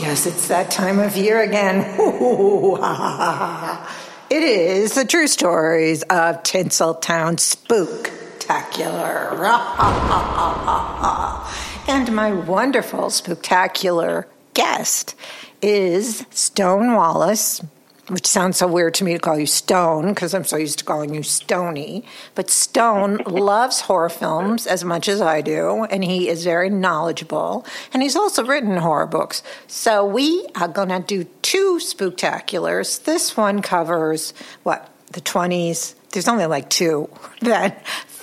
yes, it's that time of year again. it is the true stories of Tinseltown Spooktacular. and my wonderful spooktacular guest is Stone Wallace, which sounds so weird to me to call you Stone because I'm so used to calling you Stony. But Stone loves horror films as much as I do, and he is very knowledgeable. And he's also written horror books. So we are going to do two spooktaculars. This one covers what? The 20s. There's only like two. Then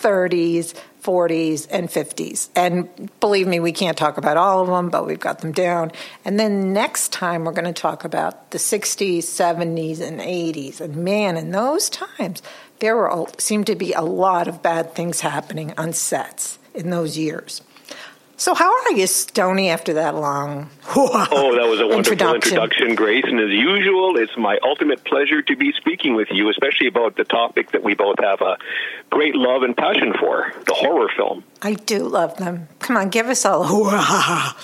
30s, 40s and 50s. And believe me, we can't talk about all of them, but we've got them down. And then next time, we're going to talk about the 60s, 70s, and 80s. And man, in those times, there were seemed to be a lot of bad things happening on sets in those years. So, how are you, Stony, after that long? oh, that was a wonderful introduction. introduction, Grace. And as usual, it's my ultimate pleasure to be speaking with you, especially about the topic that we both have a great love and passion for the horror film. I do love them. Come on, give us all a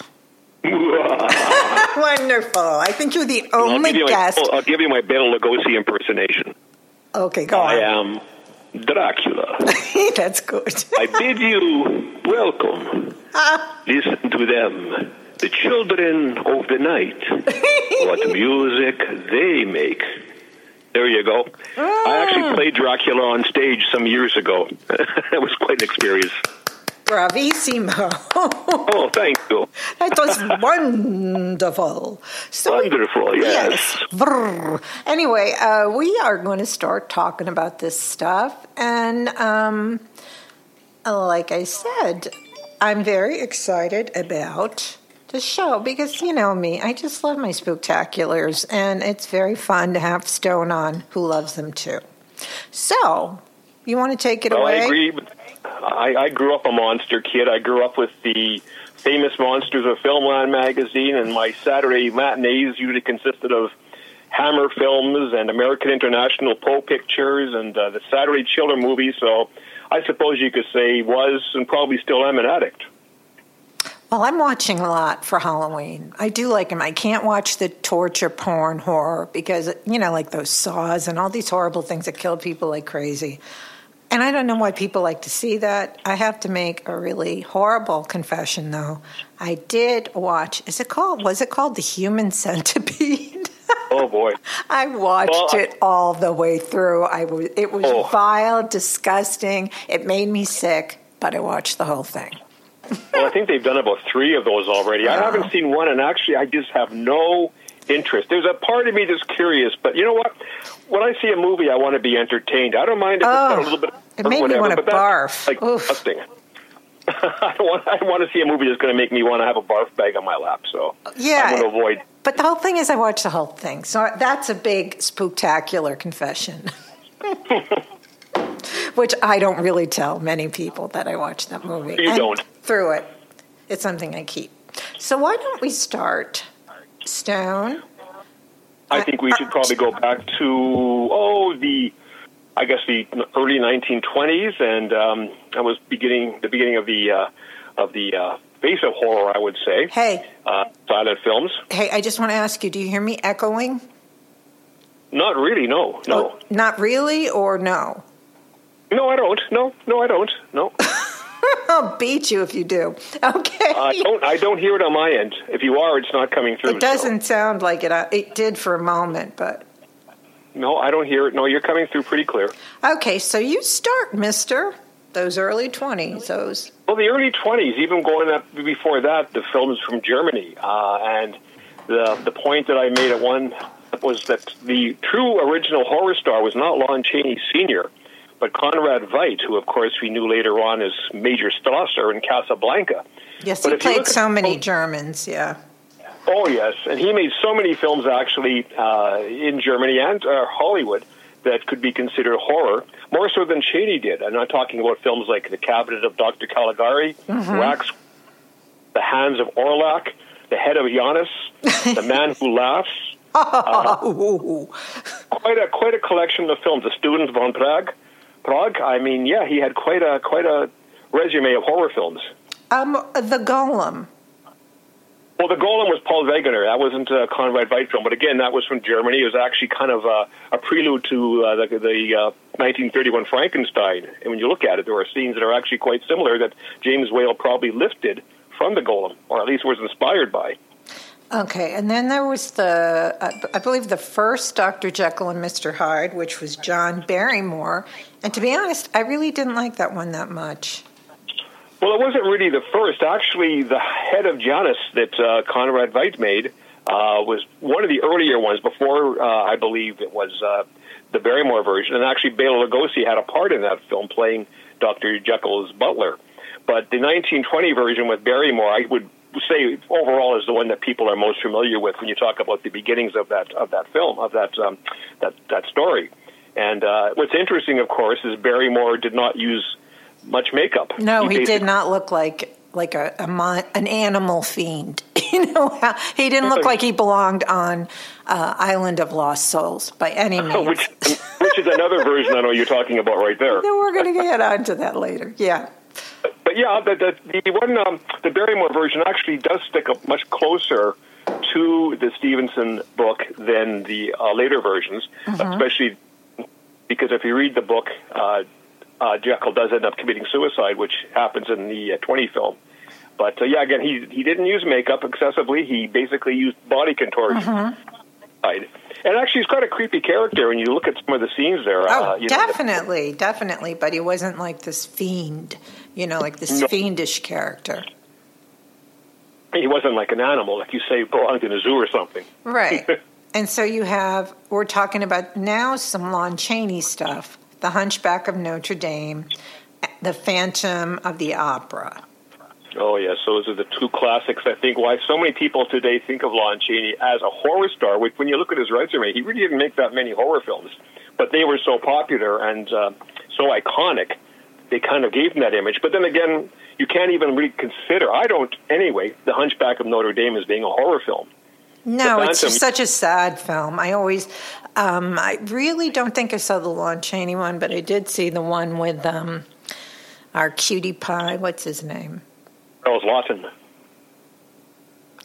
Wonderful. I think you're the only I'll guest. My, I'll give you my Bela Lugosi impersonation. Okay, go I on. am Dracula. That's good. I bid you welcome. Ah. Listen to them, the children of the night. what music they make. There you go. I actually ah. played Dracula on stage some years ago. it was quite an experience. Bravissimo. oh, thank you. That was wonderful. So wonderful, yes. yes. Anyway, uh, we are going to start talking about this stuff. And um, like I said, I'm very excited about the show because you know me, I just love my spooktaculars, and it's very fun to have Stone on who loves them too. So, you want to take it well, away? I agree. I, I grew up a monster kid. I grew up with the famous monsters of Filmland magazine, and my Saturday matinees usually consisted of Hammer films and American International Poe Pictures and uh, the Saturday Children movies. So I suppose you could say was and probably still am an addict. Well, I'm watching a lot for Halloween. I do like them. I can't watch the torture porn horror because, you know, like those saws and all these horrible things that kill people like crazy. And I don't know why people like to see that. I have to make a really horrible confession, though. I did watch. Is it called? Was it called The Human Centipede? Oh boy! I watched well, it all the way through. I was. It was oh. vile, disgusting. It made me sick, but I watched the whole thing. well, I think they've done about three of those already. I haven't seen one, and actually, I just have no interest. There's a part of me that's curious, but you know what? When I see a movie, I want to be entertained. I don't mind if oh, it's a little bit. It made whatever, me want to barf. Like disgusting. I don't want. I want to see a movie that's going to make me want to have a barf bag on my lap. So yeah, I'm going to avoid. But the whole thing is, I watched the whole thing, so that's a big spooktacular confession. Which I don't really tell many people that I watched that movie. You and don't. Through it, it's something I keep. So why don't we start Stone? I think we should probably go back to oh the I guess the early 1920s, and um, that was beginning the beginning of the uh, of the uh, face of horror, I would say. Hey, uh, silent films. Hey, I just want to ask you: Do you hear me echoing? Not really. No. No. Oh, not really, or no? No, I don't. No, no, I don't. No. I'll beat you if you do. Okay. I don't. I don't hear it on my end. If you are, it's not coming through. It doesn't so. sound like it. It did for a moment, but. No, I don't hear it. No, you're coming through pretty clear. Okay, so you start, Mister. Those early twenties. Those. Well, the early twenties, even going up before that, the films from Germany, uh, and the the point that I made at one was that the true original horror star was not Lon Chaney Sr but Conrad Veidt, who of course we knew later on as Major Strasser in Casablanca. Yes, but he played so many Germans, yeah. Oh yes, and he made so many films actually uh, in Germany and uh, Hollywood that could be considered horror, more so than Chaney did. I'm not talking about films like The Cabinet of Dr. Caligari, mm-hmm. Wax, The Hands of Orlac, The Head of Janus, The Man Who Laughs. Uh, quite a quite a collection of films. The Student von Prague, Prague. I mean, yeah, he had quite a quite a resume of horror films. Um, the Golem. Well, the Golem was Paul Wegener. That wasn't a Conrad Veidt film, but again, that was from Germany. It was actually kind of a, a prelude to uh, the, the uh, 1931 Frankenstein. And when you look at it, there are scenes that are actually quite similar that James Whale probably lifted from the Golem, or at least was inspired by. Okay, and then there was the, uh, I believe, the first Dr. Jekyll and Mr. Hyde, which was John Barrymore. And to be honest, I really didn't like that one that much. Well, it wasn't really the first. Actually, the head of Janus that uh, Conrad Veidt made uh, was one of the earlier ones before, uh, I believe it was uh, the Barrymore version. And actually, Bela Lugosi had a part in that film playing Dr. Jekyll's butler. But the 1920 version with Barrymore, I would say overall is the one that people are most familiar with when you talk about the beginnings of that of that film of that um, that that story. And uh, what's interesting, of course, is Barrymore did not use much makeup. No, he, he did not look like like a, a mon- an animal fiend. you know, he didn't look like he belonged on uh, Island of Lost Souls by any means. which, which is another version I know you're talking about right there. Then we're going to get onto that later. Yeah. But yeah, the the, the one um, the Barrymore version actually does stick up much closer to the Stevenson book than the uh, later versions, mm-hmm. especially because if you read the book, uh, uh, Jekyll does end up committing suicide, which happens in the uh, 20 film. But uh, yeah, again, he he didn't use makeup excessively. He basically used body contortion. Mm-hmm. And actually, he's quite a creepy character when you look at some of the scenes there. Oh, uh, definitely, know, definitely. But he wasn't like this fiend, you know, like this no. fiendish character. He wasn't like an animal, like you say, belonged in a zoo or something. Right. and so you have, we're talking about now some Lon Chaney stuff the Hunchback of Notre Dame, The Phantom of the Opera. Oh yes, those are the two classics. I think why so many people today think of Lon Chaney as a horror star. When you look at his resume, he really didn't make that many horror films, but they were so popular and uh, so iconic. They kind of gave him that image. But then again, you can't even really consider. I don't anyway. The Hunchback of Notre Dame as being a horror film. No, it's just such a sad film. I always, um, I really don't think I saw the Lon Chaney one, but I did see the one with um, our cutie pie. What's his name? Charles Laughton.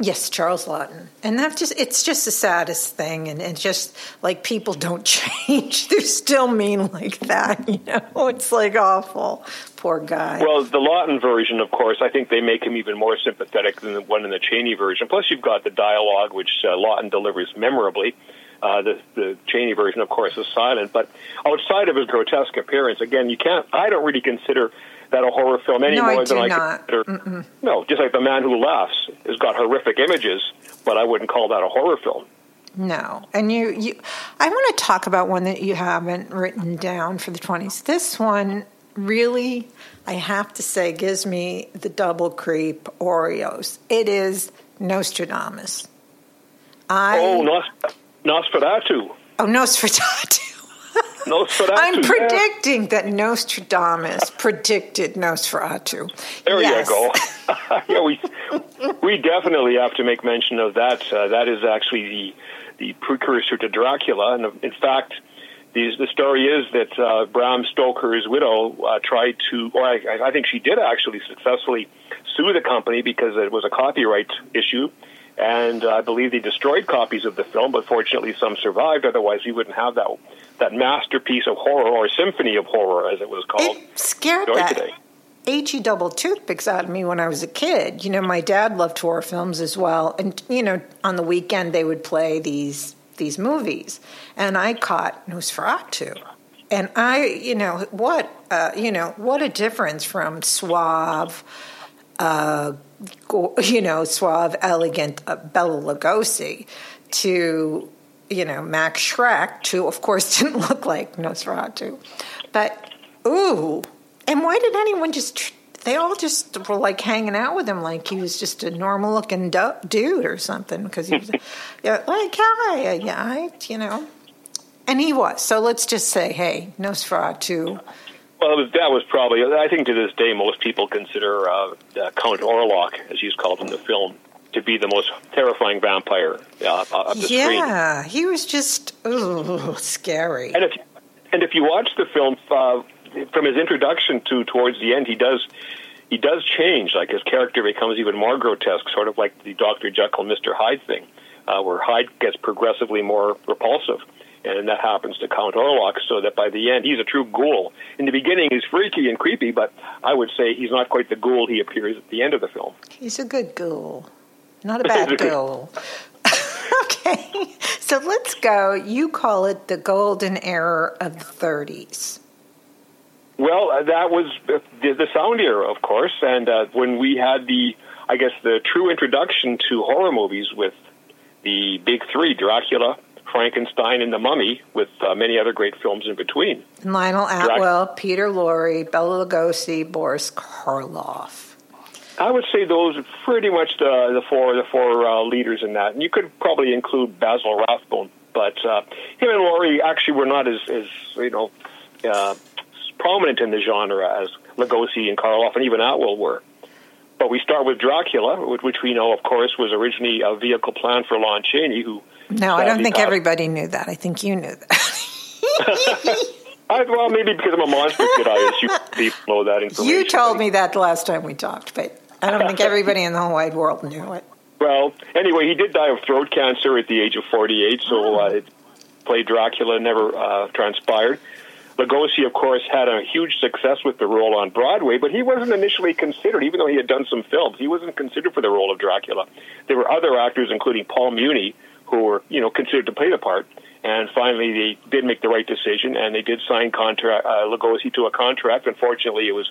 Yes, Charles Laughton. And that just it's just the saddest thing and it's just like people don't change. They're still mean like that, you know. It's like awful. Poor guy. Well, the Laughton version, of course, I think they make him even more sympathetic than the one in the Chaney version. Plus you've got the dialogue which uh, Laughton delivers memorably. Uh, the, the Chaney version, of course, is silent. But outside of his grotesque appearance, again, you can't. I don't really consider that a horror film any no, more I than I not. consider. Mm-mm. No, just like The Man Who Laughs has got horrific images, but I wouldn't call that a horror film. No, and you, you, I want to talk about one that you haven't written down for the twenties. This one really, I have to say, gives me the double creep Oreos. It is Nostradamus. I, oh, Nos- Nosferatu. Oh, Nosferatu. Nosferatu. I'm predicting that Nostradamus predicted Nosferatu. There yes. you go. yeah, we we definitely have to make mention of that. Uh, that is actually the the precursor to Dracula, and in fact. The, the story is that uh, Bram Stoker's widow uh, tried to, or I, I think she did actually successfully sue the company because it was a copyright issue and I believe they destroyed copies of the film, but fortunately some survived. Otherwise, you wouldn't have that that masterpiece of horror or symphony of horror, as it was called. It scared that H-E double toothpicks out of me when I was a kid. You know, my dad loved horror films as well, and you know, on the weekend they would play these these movies, and I caught Nosferatu. And I, you know, what, uh, you know, what a difference from suave, uh, you know, suave, elegant uh, Bela Lugosi to you know, Max Schreck, who of course didn't look like Nosferatu. But, ooh. And why did anyone just, they all just were like hanging out with him like he was just a normal looking do- dude or something because he was yeah, like, hi, yeah, I, you know. And he was. So let's just say, hey, Nosferatu. Well, that was probably, I think to this day, most people consider uh, uh, Count Orlok, as he's called in the film, to be the most terrifying vampire uh, of the yeah, screen. Yeah, he was just ooh, scary. And if and if you watch the film uh, from his introduction to towards the end, he does he does change. Like his character becomes even more grotesque, sort of like the Doctor Jekyll, Mister Hyde thing, uh, where Hyde gets progressively more repulsive, and that happens to Count Orlok. So that by the end, he's a true ghoul. In the beginning, he's freaky and creepy, but I would say he's not quite the ghoul he appears at the end of the film. He's a good ghoul, not a bad ghoul. okay, so let's go. You call it the golden era of the 30s. Well, uh, that was the, the sound era, of course, and uh, when we had the, I guess, the true introduction to horror movies with the big three: Dracula, Frankenstein, and The Mummy, with uh, many other great films in between. Lionel Atwill, Drac- Peter Lorre, Bela Lugosi, Boris Karloff. I would say those are pretty much the the four the four uh, leaders in that, and you could probably include Basil Rathbone, but uh, him and Lorre actually were not as as you know uh, prominent in the genre as Lugosi and Karloff and even Atwill were. But we start with Dracula, which we know, of course, was originally a vehicle plan for Lon Chaney, who. No, I don't think everybody knew that. I think you knew that. I, well, maybe because I'm a monster kid, I assume people know that information. You told me that the last time we talked, but I don't think everybody in the whole wide world knew it. Well, anyway, he did die of throat cancer at the age of 48, so uh, played Dracula never uh, transpired. Lugosi, of course, had a huge success with the role on Broadway, but he wasn't initially considered, even though he had done some films. He wasn't considered for the role of Dracula. There were other actors, including Paul Muni, who were, you know, considered to play the part. And finally, they did make the right decision, and they did sign contract uh, Lugosi to a contract. Unfortunately, it was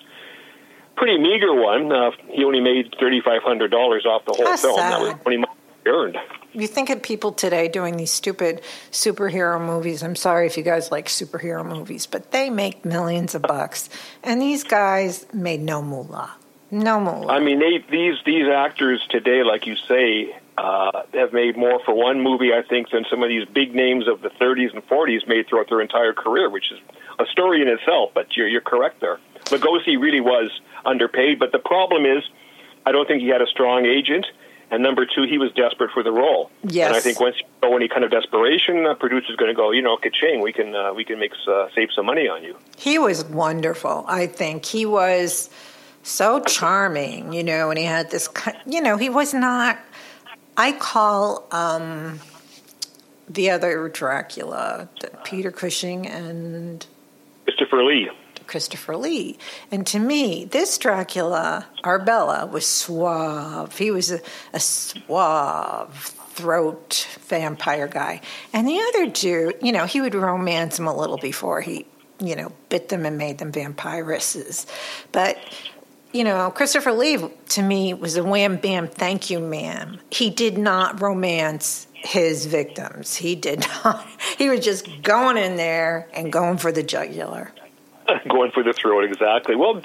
pretty meager one. Uh, he only made thirty five hundred dollars off the whole That's film. Sad. That was money earned you think of people today doing these stupid superhero movies. I'm sorry if you guys like superhero movies, but they make millions of bucks, and these guys made no moolah. No moolah. I mean, they, these these actors today, like you say, uh, have made more for one movie, I think, than some of these big names of the 30s and 40s made throughout their entire career, which is a story in itself. But you're you're correct there. Lugosi really was underpaid, but the problem is, I don't think he had a strong agent. And number two, he was desperate for the role. Yes. And I think once you know any kind of desperation, the producer's going to go, you know, ka-ching, we can uh, we can make uh, save some money on you. He was wonderful. I think he was so charming, you know, and he had this, you know, he was not. I call um, the other Dracula, Peter Cushing and Christopher Lee. Christopher Lee. And to me, this Dracula, Arbella, was suave. He was a, a suave throat vampire guy. And the other dude, you know, he would romance them a little before he, you know, bit them and made them vampiresses. But you know, Christopher Lee to me was a wham bam, thank you, ma'am. He did not romance his victims. He did not. He was just going in there and going for the jugular. going for the throat, exactly. Well,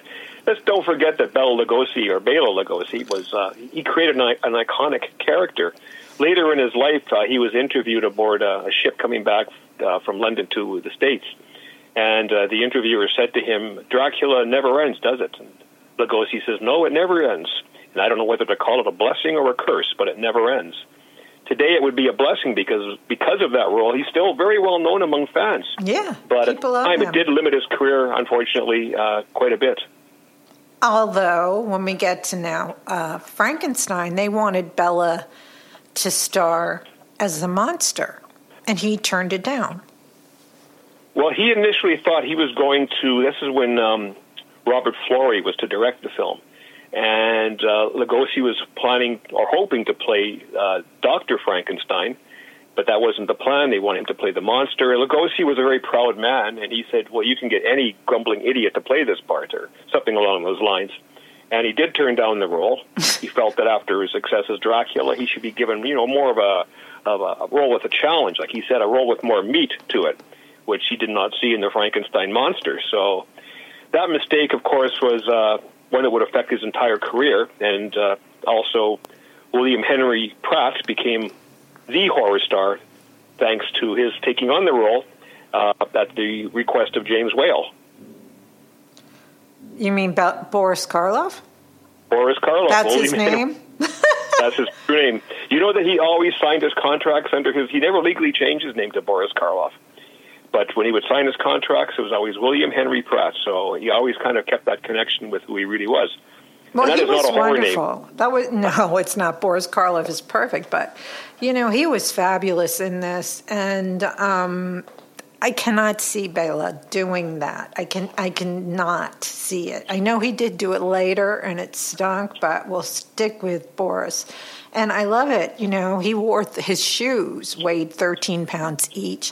let's don't forget that Bela Lugosi or Bela Lugosi was uh, he created an, an iconic character. Later in his life, uh, he was interviewed aboard a, a ship coming back uh, from London to the States, and uh, the interviewer said to him, "Dracula never ends, does it?" And Lugosi says, "No, it never ends." And I don't know whether to call it a blessing or a curse, but it never ends. Today it would be a blessing because because of that role, he's still very well known among fans. Yeah, but at the time him. it did limit his career, unfortunately, uh, quite a bit. Although when we get to now uh, Frankenstein, they wanted Bela to star as the monster, and he turned it down. Well, he initially thought he was going to. This is when um, Robert Florey was to direct the film and uh, Lugosi was planning or hoping to play uh, Doctor Frankenstein, but that wasn't the plan. They wanted him to play the monster. Lugosi was a very proud man, and he said, "Well, you can get any grumbling idiot to play this part, or something along those lines." And he did turn down the role. he felt that after his success as Dracula, he should be given, you know, more of a of a role with a challenge, like he said, a role with more meat to it, which he did not see in the Frankenstein monster. So that mistake, of course, was uh, one that would affect his entire career. And uh, also, William Henry Pratt became the horror star thanks to his taking on the role uh, at the request of James Whale. You mean Boris Karloff? Boris Karloff. That's William his name? That's his true name. You know that he always signed his contracts under his. He never legally changed his name to Boris Karloff. But when he would sign his contracts, it was always William Henry Pratt. So he always kind of kept that connection with who he really was. Well, that he is was not a horror wonderful. name. That was no, it's not. Boris Karloff is perfect, but you know he was fabulous in this, and um, I cannot see Bela doing that. I can I cannot see it. I know he did do it later, and it stunk, but we'll stick with Boris. And I love it. You know, he wore th- his shoes weighed 13 pounds each.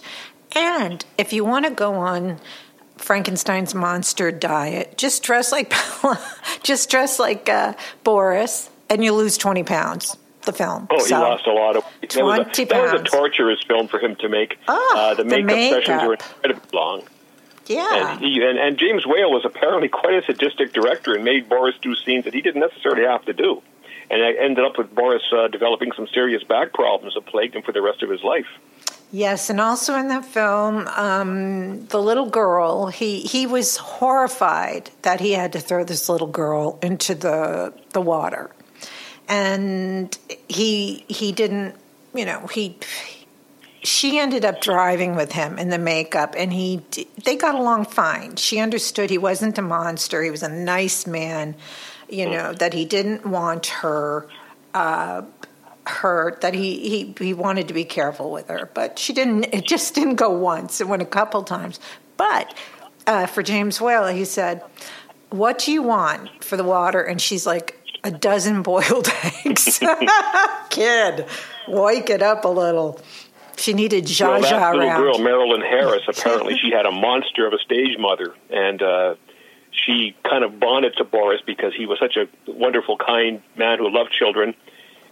And if you want to go on Frankenstein's monster diet, just dress like just dress like uh, Boris, and you lose 20 pounds. The film. Oh, he lost a lot of weight. That was a, 20 that was a torturous film for him to make. Oh, uh, the the makeup, sessions were makeup. incredibly long. Yeah. And, he, and, and James Whale was apparently quite a sadistic director and made Boris do scenes that he didn't necessarily have to do. And I ended up with Boris uh, developing some serious back problems that plagued him for the rest of his life. Yes, and also in that film, um, the little girl, he, he was horrified that he had to throw this little girl into the the water. And he he didn't, you know, he she ended up driving with him in the makeup and he, they got along fine. She understood he wasn't a monster, he was a nice man, you know, that he didn't want her uh her that he, he he wanted to be careful with her, but she didn't. It just didn't go once. It went a couple times. But uh, for James Whale, he said, "What do you want for the water?" And she's like, "A dozen boiled eggs." Kid, wake it up a little. She needed Zsa well, that Zsa little around. girl, Marilyn Harris, apparently she had a monster of a stage mother, and uh, she kind of bonded to Boris because he was such a wonderful, kind man who loved children.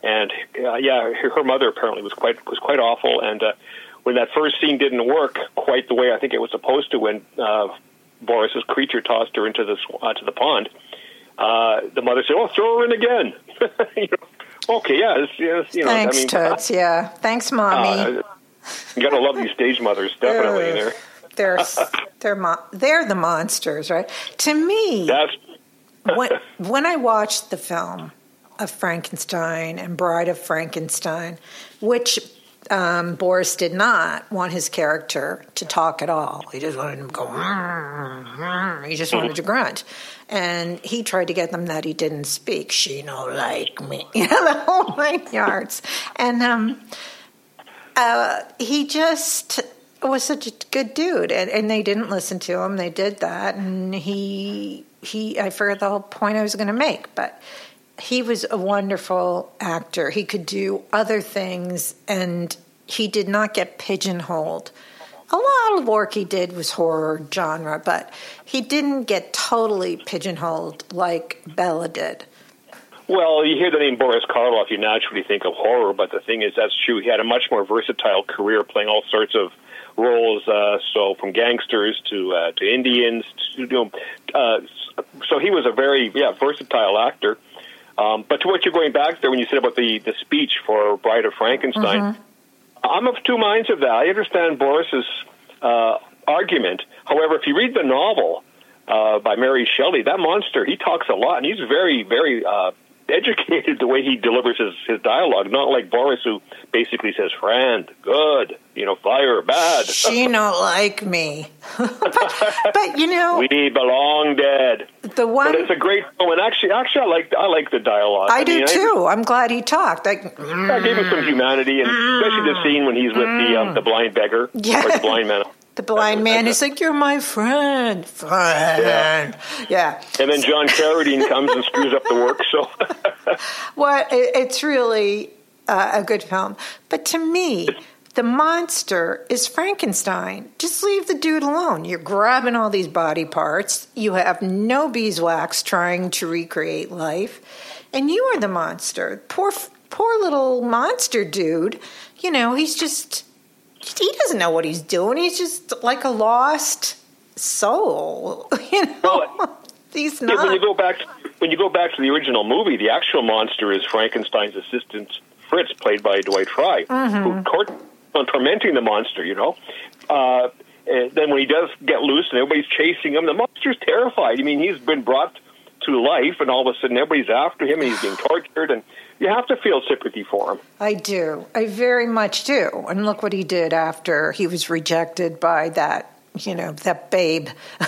And uh, yeah, her, her mother apparently was quite was quite awful. And uh, when that first scene didn't work quite the way I think it was supposed to, when uh, Boris's creature tossed her into the uh, to the pond, uh, the mother said, "Oh, throw her in again." you know, okay, yeah, it's, it's, you know, Thanks, I mean, Toots. Yeah, thanks, mommy. uh, you gotta love these stage mothers, definitely. Ugh. There, they're they're mo- they're the monsters, right? To me, that's when, when I watched the film of Frankenstein and Bride of Frankenstein, which um, Boris did not want his character to talk at all. He just wanted him to go. "Mm, mm." He just wanted to grunt, and he tried to get them that he didn't speak. She no like me, you know the whole nine yards. And um, uh, he just was such a good dude, and, and they didn't listen to him. They did that, and he he. I forgot the whole point I was going to make, but he was a wonderful actor. He could do other things, and he did not get pigeonholed. A lot of work he did was horror genre, but he didn't get totally pigeonholed like Bela did. Well, you hear the name Boris Karloff, you naturally think of horror, but the thing is, that's true. He had a much more versatile career, playing all sorts of roles. Uh, so from gangsters to uh, to Indians, to you know, uh, so he was a very yeah versatile actor. Um, but to what you're going back there when you said about the the speech for Bride of Frankenstein, I'm of two minds of that. I understand Boris's uh, argument. However, if you read the novel uh, by Mary Shelley, that monster he talks a lot, and he's very very uh, educated the way he delivers his, his dialogue. Not like Boris, who basically says "friend," "good," you know, "fire," "bad." She don't like me, but, but you know we belong dead. the one But it's a great film, and actually, actually, I like I like the dialogue. I do mean, too. I'm glad he talked. I, I gave him some humanity, and especially the scene when he's with the um, the blind beggar Yeah. or the blind man. the blind man is like, "You're my friend, friend." Yeah. And then John Carradine comes and screws up the work. So Well, it, it's really uh, a good film. But to me, the monster is Frankenstein. Just leave the dude alone. You're grabbing all these body parts. You have no beeswax trying to recreate life, and you are the monster. Poor, poor little monster dude. You know, he's just. He doesn't know what he's doing. He's just like a lost soul. You know, Well, he's yeah, when you go back to, when you go back to the original movie, the actual monster is Frankenstein's assistant Fritz, played by Dwight Frye, who court, on tormenting the monster. You know. Uh, and then when he does get loose and everybody's chasing him, the monster's terrified. I mean, he's been brought to life, and all of a sudden everybody's after him, and he's being tortured, and you have to feel sympathy for him. I do. I very much do. And look what he did after he was rejected by that, you know, that babe.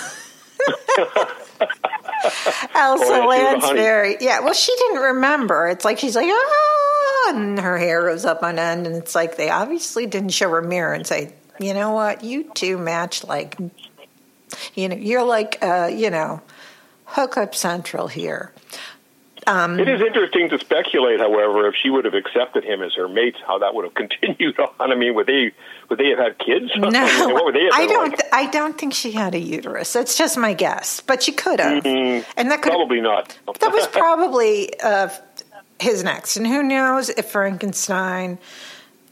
Elsa yeah, she was a honey. Lansbury. Yeah, well, she didn't remember. It's like she's like, ah, and her hair goes up on end, and it's like they obviously didn't show her mirror and say, you know what, you two match like, you know, you're like, uh, you know, hookup central here. Um, It is interesting to speculate, however, if she would have accepted him as her mate, how that would have continued on. I mean, would they would they have had kids? No, what would they have I don't. like? I don't think she had a uterus. That's just my guess, but she could have, and that could Probably not. that was probably uh, his next. And who knows if Frankenstein,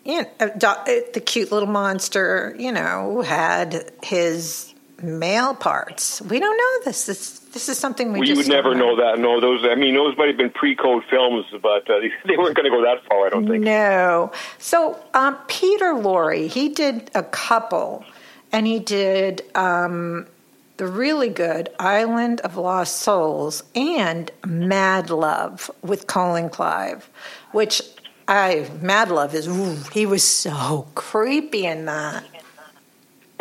you know, uh, do- uh, the cute little monster, you know, had his male parts. We don't know this. This this is something we We just would never know that. No, those. I mean, those might have been pre-code films, but uh, they weren't going to go that far. I don't think. No. So um, Peter Lorre, he did a couple, and he did um, the really good Island of Lost Souls and Mad Love with Colin Clive, which I Mad Love is. Ooh, he was so creepy in that.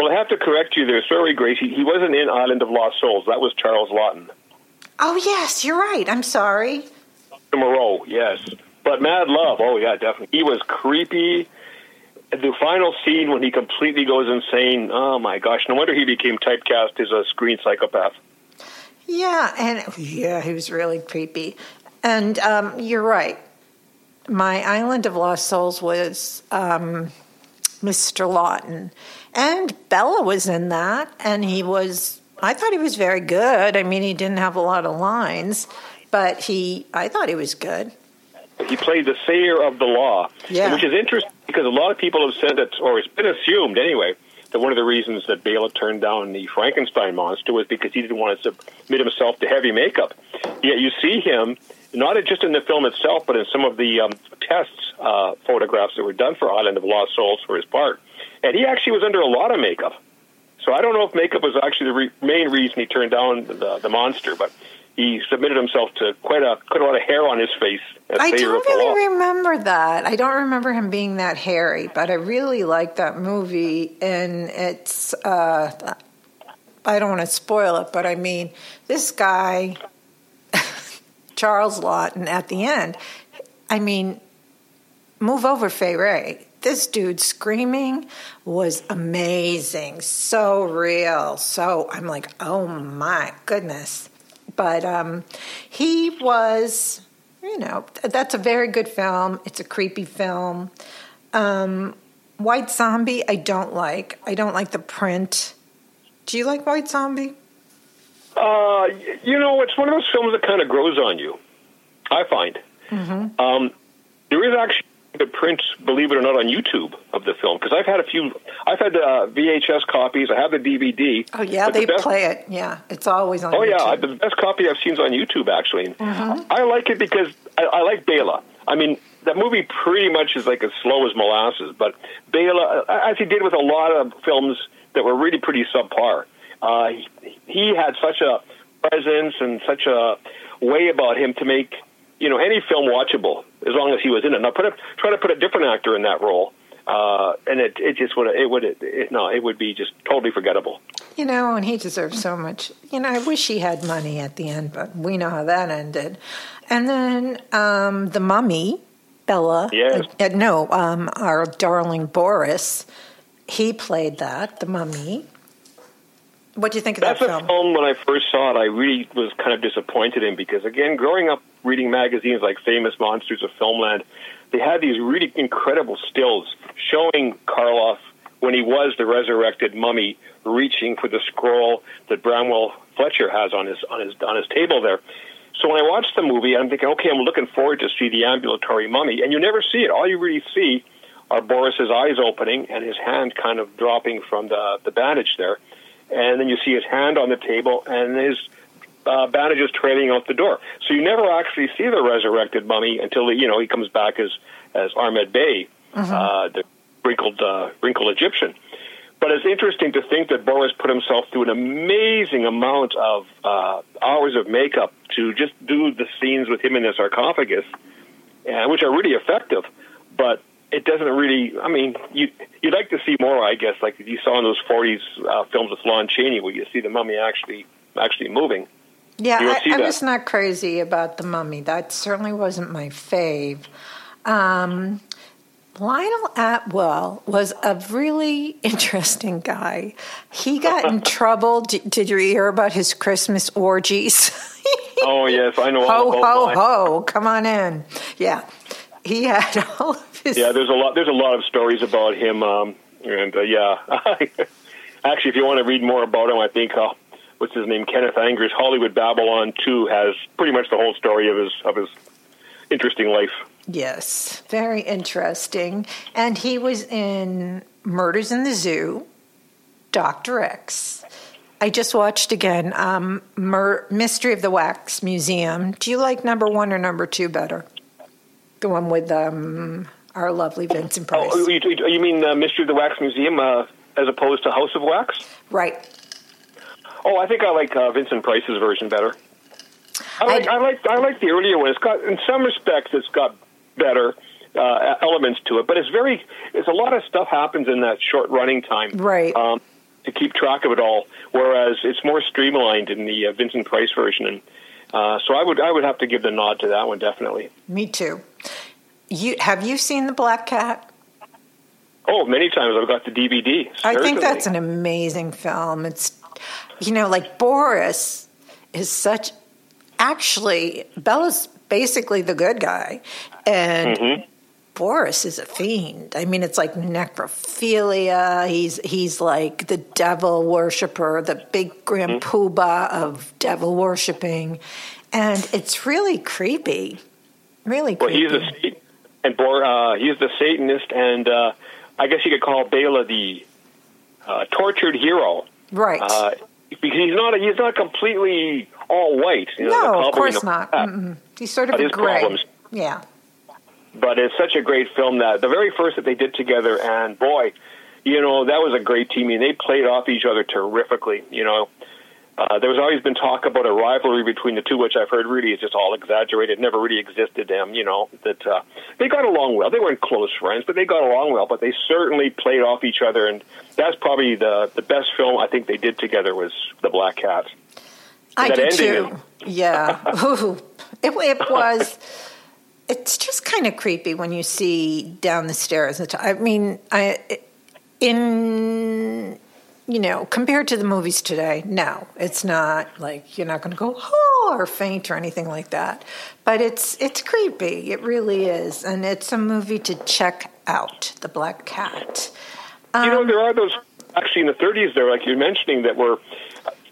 Well, I have to correct you there. Sorry, Gracie. He wasn't in Island of Lost Souls. That was Charles Laughton. Oh yes, you're right. I'm sorry. Moreau, yes. But Mad Love, oh yeah, definitely. He was creepy. The final scene when he completely goes insane. Oh my gosh! No wonder he became typecast as a screen psychopath. Yeah, and yeah, he was really creepy. And um, you're right. My Island of Lost Souls was um, Mr. Laughton, and Bela was in that, and he was. I thought he was very good. I mean, he didn't have a lot of lines, but he. I thought he was good. He played the sayer of the law, Yeah. which is interesting because a lot of people have said that, or it's been assumed anyway, that one of the reasons that Bela turned down the Frankenstein monster was because he didn't want to submit himself to heavy makeup. Yet you see him not just in the film itself, but in some of the um, tests uh, photographs that were done for Island of Lost Souls for his part, and he actually was under a lot of makeup. So I don't know if makeup was actually the re- main reason he turned down the, the monster, but he submitted himself to quite a quite a lot of hair on his face. I don't really remember that. I don't remember him being that hairy, but I really like that movie, and it's. Uh, I don't want to spoil it, but I mean, this guy, Charles Laughton, at the end. I mean, move over, Fay Wray. This dude screaming was amazing, so real. So I'm like, oh my goodness. But um, he was, you know, that's a very good film. It's a creepy film. Um, White Zombie, I don't like. I don't like the print. Do you like White Zombie? Uh, you know, it's one of those films that kind of grows on you. I find. Mm-hmm. Um, there is actually the print, believe it or not, on YouTube of the film because I've had a few. I've had uh, VHS copies. I have the DVD. Oh yeah, but the they best- play it. Yeah, it's always on. Oh yeah, the best copy I've seen is on YouTube. Actually, Mm-hmm. I like it because I, I like Bela. I mean, that movie pretty much is like as slow as molasses. But Bela, as he did with a lot of films that were really pretty subpar, uh, he, he had such a presence and such a way about him to make you know any film watchable as long as he was in it. Now, put a, try to put a different actor in that role. Uh, and it, it just would it would it, no it would be just totally forgettable. You know, and he deserves so much. You know, I wish he had money at the end, but we know how that ended. And then um, the mummy, Bela. Yes. Uh, no, um, our darling Boris. He played that, the mummy. What do you think of That's that a film? film when I first saw it, I really was kind of disappointed in because, again, growing up reading magazines like Famous Monsters of Filmland, they had these really incredible stills showing Karloff when he was the resurrected mummy reaching for the scroll that Bramwell Fletcher has on his on his on his table there. So when I watched the movie, I'm thinking, okay, I'm looking forward to see the ambulatory mummy, and you never see it. All you really see are Boris's eyes opening and his hand kind of dropping from the the bandage there and then you see his hand on the table and his uh, bandages trailing out the door. So you never actually see the resurrected mummy until you know he comes back as as Ahmed Bey, uh, the wrinkled uh, wrinkled Egyptian. But it's interesting to think that Boris put himself through an amazing amount of uh, hours of makeup to just do the scenes with him in the sarcophagus, uh, which are really effective. But it doesn't really. I mean, you you'd like to see more, I guess, like you saw in those '40s uh, films with Lon Chaney, where you see the mummy actually actually moving. Yeah, I, I'm just not crazy about the mummy. That certainly wasn't my fave. Um, Lionel Atwill was a really interesting guy. He got in trouble. Did, did you hear about his Christmas orgies? Oh yes, I know. all ho ho ho! Come on in. Yeah, he had all of his. Yeah, there's a lot. There's a lot of stories about him, um, and uh, yeah. Actually, if you want to read more about him, I think uh, what's his name, Kenneth Anger's Hollywood Babylon Two has pretty much the whole story of his of his interesting life. Yes, very interesting. And he was in Murders in the Zoo, Doctor X. I just watched again um, Mur- Mystery of the Wax Museum. Do you like number one or number two better? The one with um, our lovely Vincent Price. Oh, you, you you mean uh, Mystery of the Wax Museum uh, as opposed to House of Wax? Right. Oh, I think I like uh, Vincent Price's version better. I like I, like I like the earlier one. It's got in some respects it's got better uh, elements to it, but it's very it's a lot of stuff happens in that short running time. Right. Um, to keep track of it all, whereas it's more streamlined in the uh, Vincent Price version, and uh, so I would I would have to give the nod to that one definitely. Me too. You have you seen the Black Cat? Oh, many times I've got the DVD. I think that's an amazing film. It's, you know, like Boris is such. Actually, Bela's basically the good guy, and Mm-hmm. Boris is a fiend. I mean, it's like necrophilia. He's he's like the devil worshiper, the big grand Mm-hmm. poobah of devil worshiping, and it's really creepy. Really Well, he's a and Bor, uh, he's the Satanist, and uh, I guess you could call Bela the uh, tortured hero. right. Because he's not he's not completely all white. You know, no, of course not. Mm-mm. He's sort of But a his gray. problems. Yeah. But it's such a great film that the very first that they did together, and boy, you know that was a great team. and they played off each other terrifically. You know, uh, there's always been talk about a rivalry between the two, which I've heard really is just all exaggerated. Never really existed. Them, you know, that uh, they got along well. They weren't close friends, but they got along well. But they certainly played off each other, and that's probably the the best film I think they did together was The Black Cat. I that do too. Yeah. Ooh. It, it was. It's just kind of creepy when you see down the stairs. I mean, I in you know compared to the movies today, no, it's not like you're not going to go oh or faint or anything like that. But it's it's creepy. It really is, and it's a movie to check out. The Black Cat. you Um, know, there are those actually in the 30s there, like you're mentioning, that were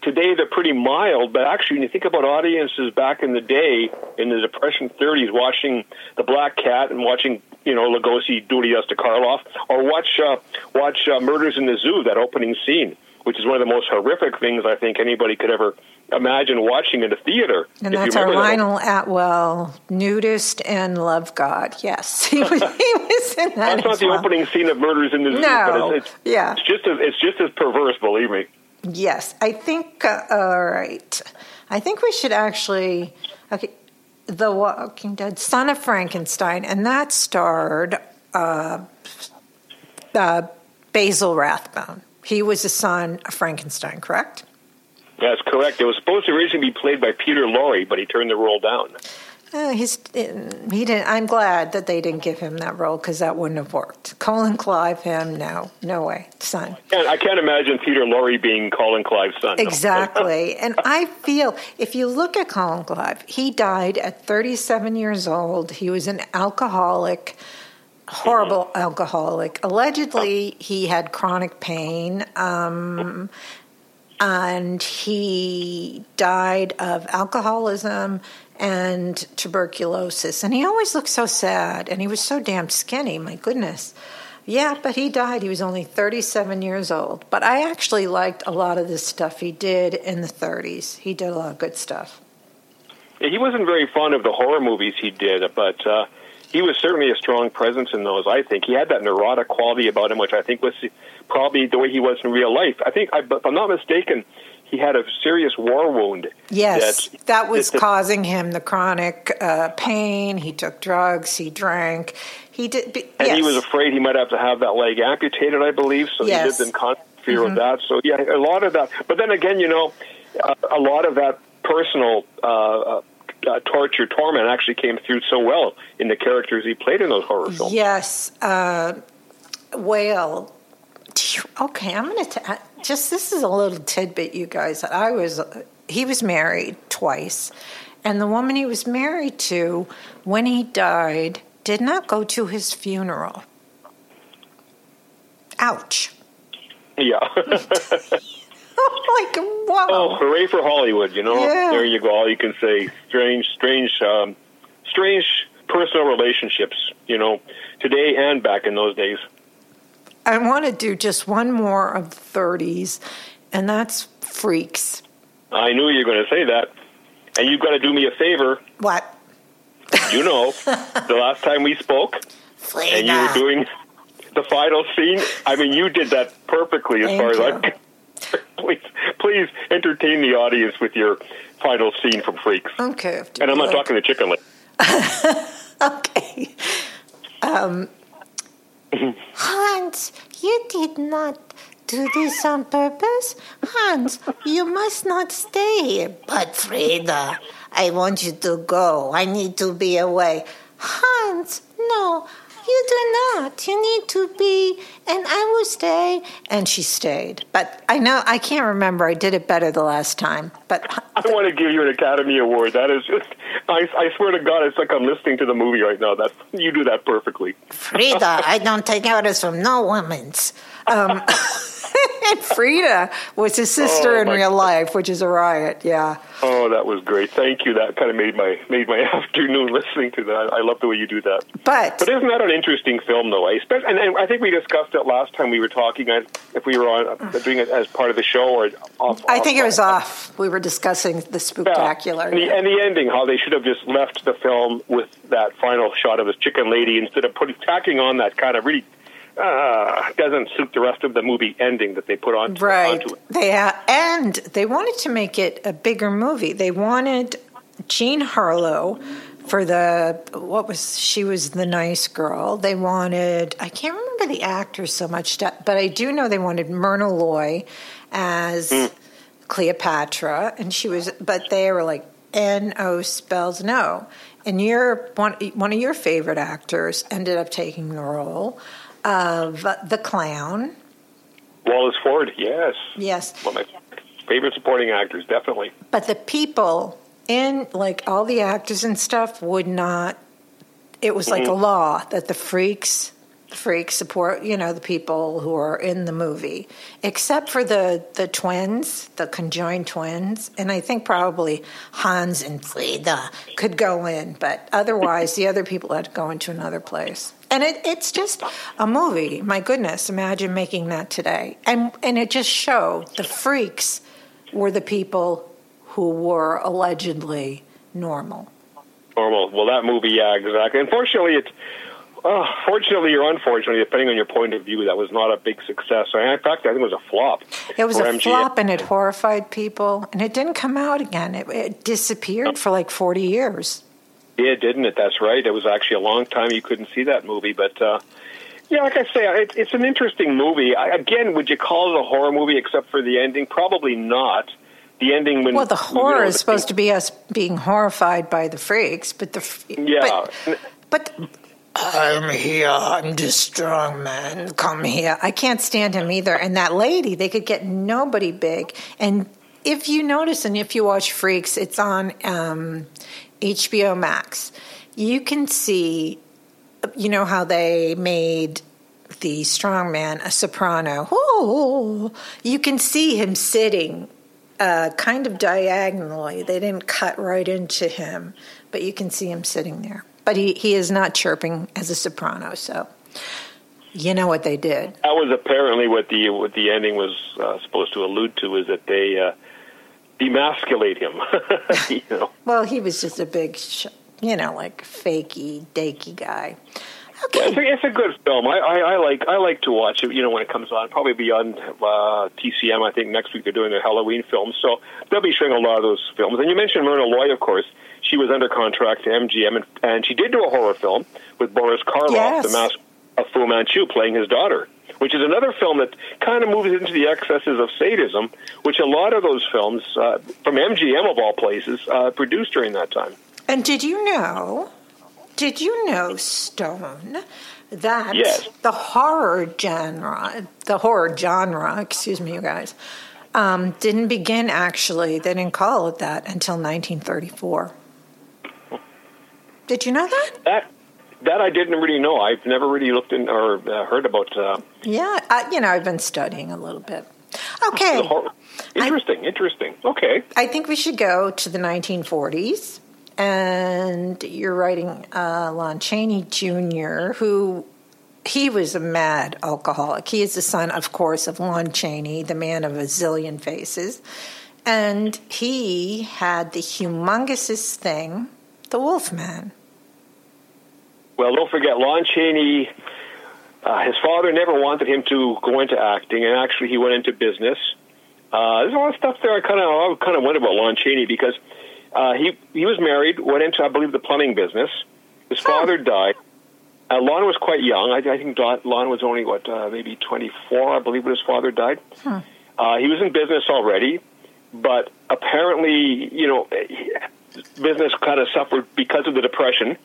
today they're pretty mild, but actually when you think about audiences back in the day in the Depression 30s, watching The Black Cat and watching you know Lugosi duty us to Karloff, or watch uh, watch uh, Murders in the Zoo, that opening scene, which is one of the most horrific things I think anybody could ever imagine watching in a theater. And that's our remember that. Lionel Atwill, nudist and love God. Yes, he was, he was in that. That's not the well. opening scene of Murders in the Zoo, No. but it's, it's, Yeah. it's just as, it's just as perverse, believe me. Yes, I think. Uh, all right, I think we should actually. Okay, The Walking Dead, Son of Frankenstein, and that starred uh, uh, Basil Rathbone. He was the son of Frankenstein, correct? That's correct. It was supposed to originally be played by Peter Lorre, but he turned the role down. Uh, he's he didn't. I'm glad that they didn't give him that role because that wouldn't have worked. Colin Clive, him, no, no way, son. And I can't imagine Peter Lorre being Colin Clive's son. no. Exactly. and I feel if you look at Colin Clive, he died at 37 years old. He was an alcoholic, horrible alcoholic. Allegedly, he had chronic pain. Um, and he died of alcoholism and tuberculosis. And he always looked so sad, and he was so damn skinny, my goodness. Yeah, but he died. He was only 37 years old. But I actually liked a lot of the stuff he did in the 30s. He did a lot of good stuff. He wasn't very fond of the horror movies he did, but uh, he was certainly a strong presence in those. I think he had that neurotic quality about him, which I think was probably the way he was in real life. I think, if I'm not mistaken, he had a serious war wound. Yes, that, that was that- causing him the chronic uh, pain. He took drugs. He drank. He did. be- and yes. he was afraid he might have to have that leg amputated, I believe. So Yes. Mm-hmm. he lived in constant fear of that. So yeah, a lot of that. But then again, you know, a, a lot of that personal uh, uh, torture, torment actually came through so well in the characters he played in those horror films. Yes, uh, Whale. Okay, I'm going to just this is a little tidbit, you guys. That I was he was married twice, and the woman he was married to, when he died, did not go to his funeral. Ouch. Yeah. like wow. Oh, hooray for Hollywood! You know, Yeah. there you go. All you can say. Strange, strange, um, strange personal relationships. You know, today and back in those days. I want to do just one more of the 30s, and that's Freaks. I knew you were going to say that, and you've got to do me a favor. What? You know, the last time we spoke, and you were doing the final scene. I mean, you did that perfectly, as Thank far as. I'm. please, please entertain the audience with your final scene from Freaks. Okay. I And I'm not like- talking to Chicken Lick. Okay. Um, Hans, you did not do this on purpose. Hans, you must not stay here. But Frieda, I want you to go. I need to be away. Hans, no, you do not. You need to be, and I will stay. And she stayed. But I know, I can't remember. I did it better the last time. But I want to give you an Academy Award. That is just, I, I swear to God, it's like I'm listening to the movie right now. That you do that perfectly. Frieda, I don't take orders from no women's. Um, and Frieda was his sister Oh, in real life, which is a riot. Yeah. Oh, that was great. Thank you. That kind of made my made my afternoon listening to that. I love the way you do that. But But isn't that an interesting film, though? I expect, and, and I think we discussed it last time we were talking. If we were on doing it as part of the show or off, I think it was off. off. We were discussing the Yeah. spectacular. And, the, and the ending, how they should have just left the film with that final shot of his chicken lady instead of putting tacking on that kind of really uh, doesn't suit the rest of the movie ending that they put on Right. onto it. They ha- and they wanted to make it a bigger movie. They wanted Jean Harlow for the what was she was the nice girl. They wanted I can't remember the actors so much, but I do know they wanted Myrna Loy as Cleopatra, and she was. But they were like N O spells no. And your one one of your favorite actors ended up taking the role of the clown. Wallace Ford, yes. Yes, One of my favorite supporting actors, definitely. But the people in, like all the actors and stuff, would not. It was like mm-hmm. a law that the freaks, freaks support, you know, the people who are in the movie, except for the the twins, the conjoined twins, and I think probably Hans and Frieda could go in, but otherwise the other people had to go into another place. And it, it's just a movie. My goodness, imagine making that today. And and it just showed the freaks were the people who were allegedly normal. Normal. Well, that movie, yeah, exactly. Unfortunately, it. Uh, fortunately or unfortunately, depending on your point of view, that was not a big success. In fact, I think it was a flop. It was a MGM. flop and it horrified people, and it didn't come out again. It, it disappeared for like 40 years. Yeah, didn't it? That's right. It was actually a long time you couldn't see that movie, but uh, yeah, like I say, it, it's an interesting movie. I, again, would you call it a horror movie except for the ending? Probably not. The ending when Well, the you know, horror the- is supposed to be us being horrified by the freaks, but the Yeah. but, but I'm here. I'm the strong man. Come here. I can't stand him either. And that lady, they could get nobody big. And if you notice, and if you watch Freaks, it's on um, HBO Max. You can see, you know how they made the strong man a soprano. Oh, you can see him sitting uh, kind of diagonally. They didn't cut right into him, but you can see him sitting there. But he, he is not chirping as a soprano, so you know what they did. That was apparently what the what the ending was uh, supposed to allude to is that they uh, demasculate him. you know. Well, he was just a big, sh- you know, like fakey, dakey guy. It's a, it's a good film. I, I, I like I like to watch it. You know when it comes on, probably beyond uh, TCM. I think next week they're doing a Halloween film, so they'll be showing a lot of those films. And you mentioned Myrna Loy, of course. She was under contract to MGM, and, and she did do a horror film with Boris Karloff, Yes. the mask of Fu Manchu, playing his daughter. which is another film that kind of moves into the excesses of sadism, which a lot of those films uh, from MGM of all places uh, produced during that time. And did you know? Did you know, Stone, that yes. the horror genre, the horror genre, excuse me, you guys, um, didn't begin actually. They didn't call it that until 1934. Did you know that? That that I didn't really know. I've never really looked in or uh, heard about. Uh, yeah, I, you know, I've been studying a little bit. Okay. Interesting, I, interesting. Okay. I think we should go to the 1940s. And you're writing uh, Lon Chaney Jr., who he was a mad alcoholic. He is the son, of course, of Lon Chaney, the man of a zillion faces. And he had the humongous thing, the Wolfman. Well, don't forget, Lon Chaney, uh, his father never wanted him to go into acting, and actually he went into business. Uh, there's a lot of stuff there I kind of kind of wonder about Lon Chaney because uh, he he was married, went into I believe the plumbing business. His father died. Uh, Lon was quite young. I, I think Lon was only what uh, maybe 24, I believe, when his father died. Huh. Uh, he was in business already, but apparently, you know, business kind of suffered because of the depression.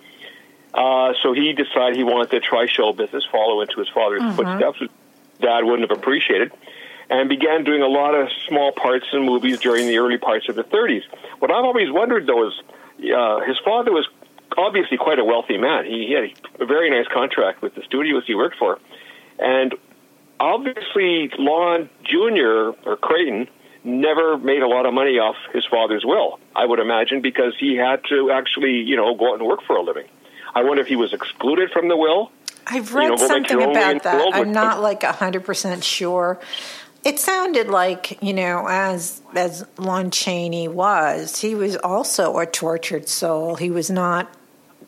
Uh, so he decided he wanted to try show business, follow into his father's mm-hmm. footsteps, which Dad wouldn't have appreciated, and began doing a lot of small parts in movies during the early parts of the 30s. What I've always wondered, though, is uh, his father was obviously quite a wealthy man. He, he had a very nice contract with the studios he worked for, and obviously Lon Jr. or Creighton never made a lot of money off his father's will. I would imagine because he had to actually, you know, go out and work for a living. I wonder if he was excluded from the will. I've read you know, something about that. I'm not like hundred percent sure. It sounded like you know, as as Lon Chaney was, he was also a tortured soul. He was not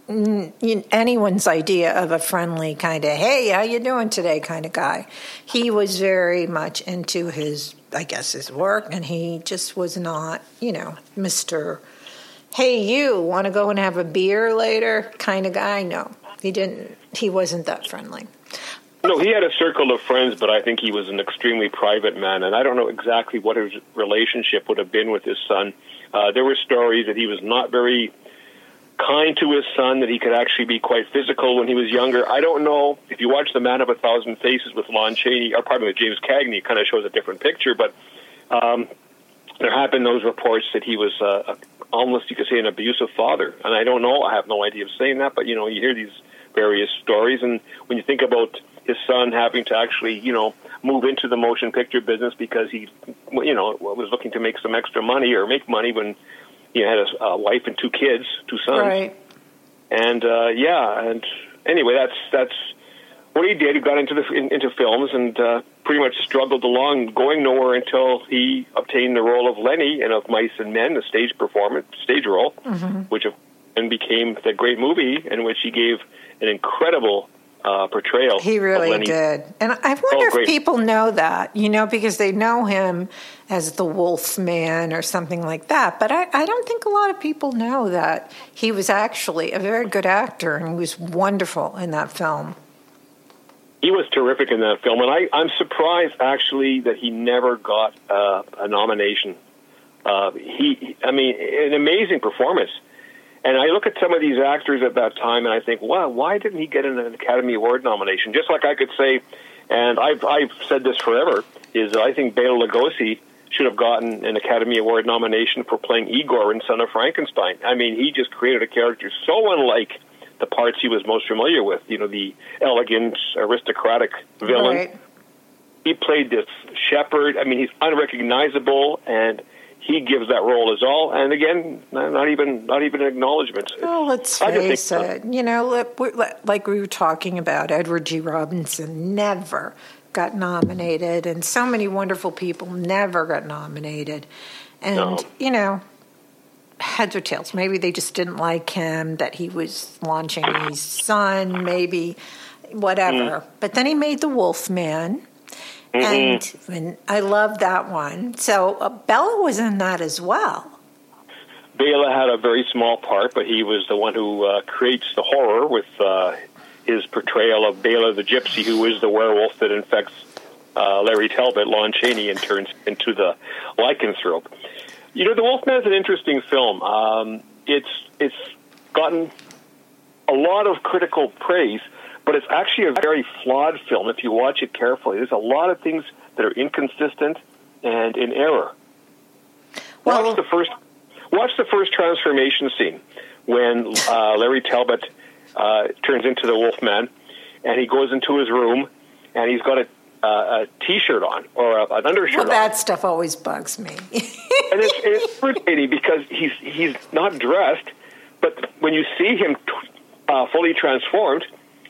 anyone's idea of a friendly kind of hey how you doing today kind of guy he was very much into his i guess his work and he just was not you know mr hey, you want to go and have a beer later kind of guy. No, he didn't. He wasn't that friendly. No, he had a circle of friends, but I think he was an extremely private man, and I don't know exactly what his relationship would have been with his son. Uh, there were stories that he was not very kind to his son, that he could actually be quite physical when he was younger. I don't know if you watch The Man of a Thousand Faces with Lon Chaney, or pardon me, with James Cagney, it kind of shows a different picture, but um, there have been those reports that he was uh, almost you could say an abusive father. And I don't know, I have no idea of saying that, but you know, you hear these various stories, and when you think about his son having to actually, you know, move into the motion picture business because he, you know, was looking to make some extra money or make money when he had a, a wife and two kids, two sons. Right. And uh, yeah, and anyway, that's that's what he did. He got into the in, into films and uh, pretty much struggled along, going nowhere until he obtained the role of Lenny in Of Mice and Men, the stage performance, stage role, mm-hmm. which and became the great movie in which he gave an incredible uh, portrayal. He really did, and I wonder oh, if people know that, you know, because they know him as the Wolf Man or something like that. But I, I don't think a lot of people know that he was actually a very good actor and he was wonderful in that film he was terrific in that film, and I, I'm surprised actually that he never got uh, a nomination. Uh, he, I mean, an amazing performance. And I look at some of these actors at that time, and I think, wow, why didn't he get an Academy Award nomination? Just like I could say, and I've I've said this forever, is I think Bela Lugosi should have gotten an Academy Award nomination for playing Igor in Son of Frankenstein. I mean, he just created a character so unlike the parts he was most familiar with. You know, the elegant, aristocratic villain. Right. He played this shepherd. I mean, he's unrecognizable, and he gives that role as all. And again, not even not even an acknowledgement. Well, let's face it. You know, like we were talking about, Edward G. Robinson never got nominated, and so many wonderful people never got nominated. And no. you know, heads or tails. Maybe they just didn't like him, that he was launching his son, maybe whatever. Mm. But then he made The Wolf Man. Mm-hmm. And, and I love that one. So uh, Bela was in that as well. Bela had a very small part, but he was the one who uh, creates the horror with uh, his portrayal of Bela the Gypsy, who is the werewolf that infects uh, Larry Talbot, Lon Chaney, and turns into the lycanthrope. You know, The Wolfman is an interesting film. Um, it's it's gotten a lot of critical praise, but it's actually a very flawed film if you watch it carefully. There's a lot of things that are inconsistent and in error. Well, watch the first watch the first transformation scene when uh, Larry Talbot uh, turns into the Wolfman, and he goes into his room, and he's got a, uh, a T-shirt on or a, an undershirt. well, on. that stuff always bugs me. and it's, it's irritating because he's he's not dressed, but when you see him t- uh, fully transformed,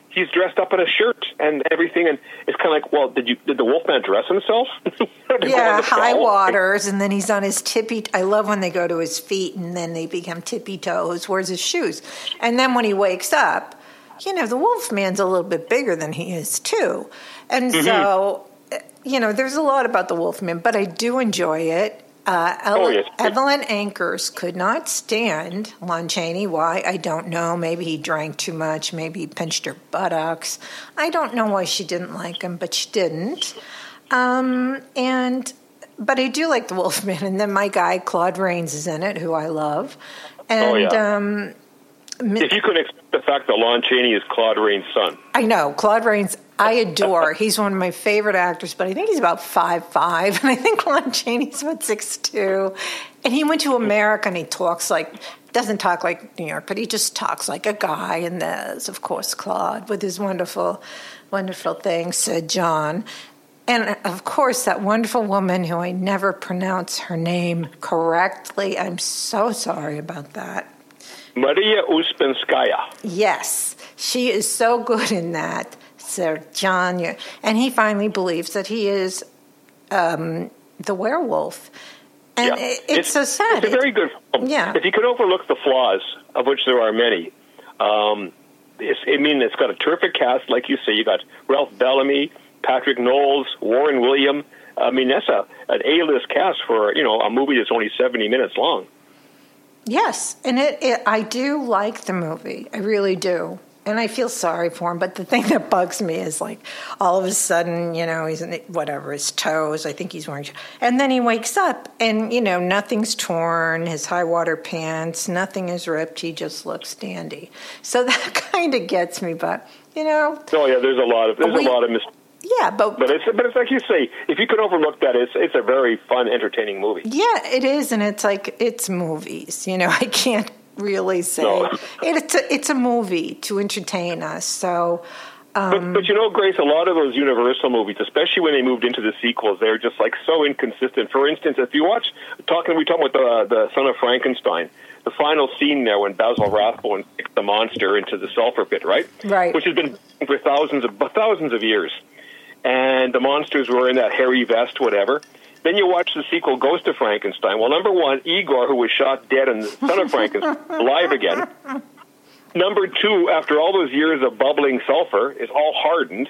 he's dressed up in a shirt and everything, and it's kind of like, well, did you did the Wolfman dress himself? On yeah, high waters, and then he's on his tippy. I love when they go to his feet, and then they become tippy toes. Where's his shoes? And then when he wakes up, you know, the wolf man's a little bit bigger than he is too, and Mm-hmm. so. You know, there's a lot about the Wolfman, but I do enjoy it. Uh, Ellen, Oh, yes. Evelyn Ankers could not stand Lon Chaney. Why? I don't know. Maybe he drank too much. Maybe he pinched her buttocks. I don't know why she didn't like him, but she didn't. Um, and but I do like the Wolfman. And then my guy Claude Rains is in it, who I love. And Oh, yeah. um, If you could accept the fact that Lon Chaney is Claude Rains' son, I know Claude Rains. I adore. He's one of my favorite actors, but I think he's about five five, and I think Lon Chaney's about six two. And he went to America, and he talks like doesn't talk like New York, but he just talks like a guy. And there's of course Claude with his wonderful, wonderful thing, Sir John. And of course, that wonderful woman who I never pronounce her name correctly. I'm so sorry about that. Maria Ouspenskaya. Yes, she is so good in that, Sir John. And he finally believes that he is um, the werewolf. And Yeah. it, it's, so sad. It's a very good film. Yeah. If you could overlook the flaws, of which there are many, um, it's, I mean, it's got a terrific cast, like you say. You got Ralph Bellamy, Patric Knowles, Warren William. I mean, that's a an A-list cast for you know a movie that's only seventy minutes long. Yes, and it, it I do like the movie. I really do. And I feel sorry for him, but the thing that bugs me is like all of a sudden, you know, he's in whatever his toes. I think he's wearing, and then he wakes up, and you know, nothing's torn. His high water pants, nothing is ripped. He just looks dandy. So that kind of gets me. But you know, Oh yeah, there's a lot of there's We- a lot of mis- yeah, but but it's but it's like you say, if you can overlook that, it's it's a very fun, entertaining movie. Yeah, it is, and it's like it's movies. You know, I can't really say No. it's a it's a movie to entertain us. So, But, um, but you know, Grace, a lot of those Universal movies, especially when they moved into the sequels, they're just like so inconsistent. For instance, if you watch talking, we talking about the uh, the Son of Frankenstein, the final scene there when Basil Rathbone kicks the monster into the sulfur pit, right? Right. Which has been for thousands of thousands of years, and the monsters were in that hairy vest, whatever. Then you watch the sequel, Ghost of Frankenstein. Well, number one, Igor, who was shot dead in the Son of Frankenstein, alive again. Number two, after all those years of bubbling sulfur, is all hardened.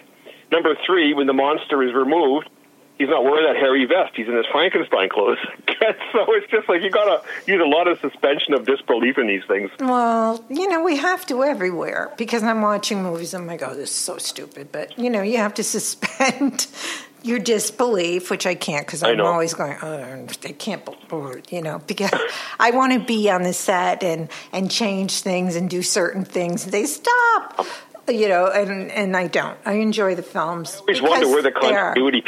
Number three, when the monster is removed, he's not wearing that hairy vest. He's in his Frankenstein clothes. so it's just like you got to use a lot of suspension of disbelief in these things. well, you know, we have to everywhere because I'm watching movies. And I'm like, oh, this is so stupid. But you know, you have to suspend your disbelief, which I can't because I'm always going, oh, I can't, believe you know, because I want to be on the set and and change things and do certain things. They stop. You know, and and I don't. I enjoy the films. I always wonder where the continuity.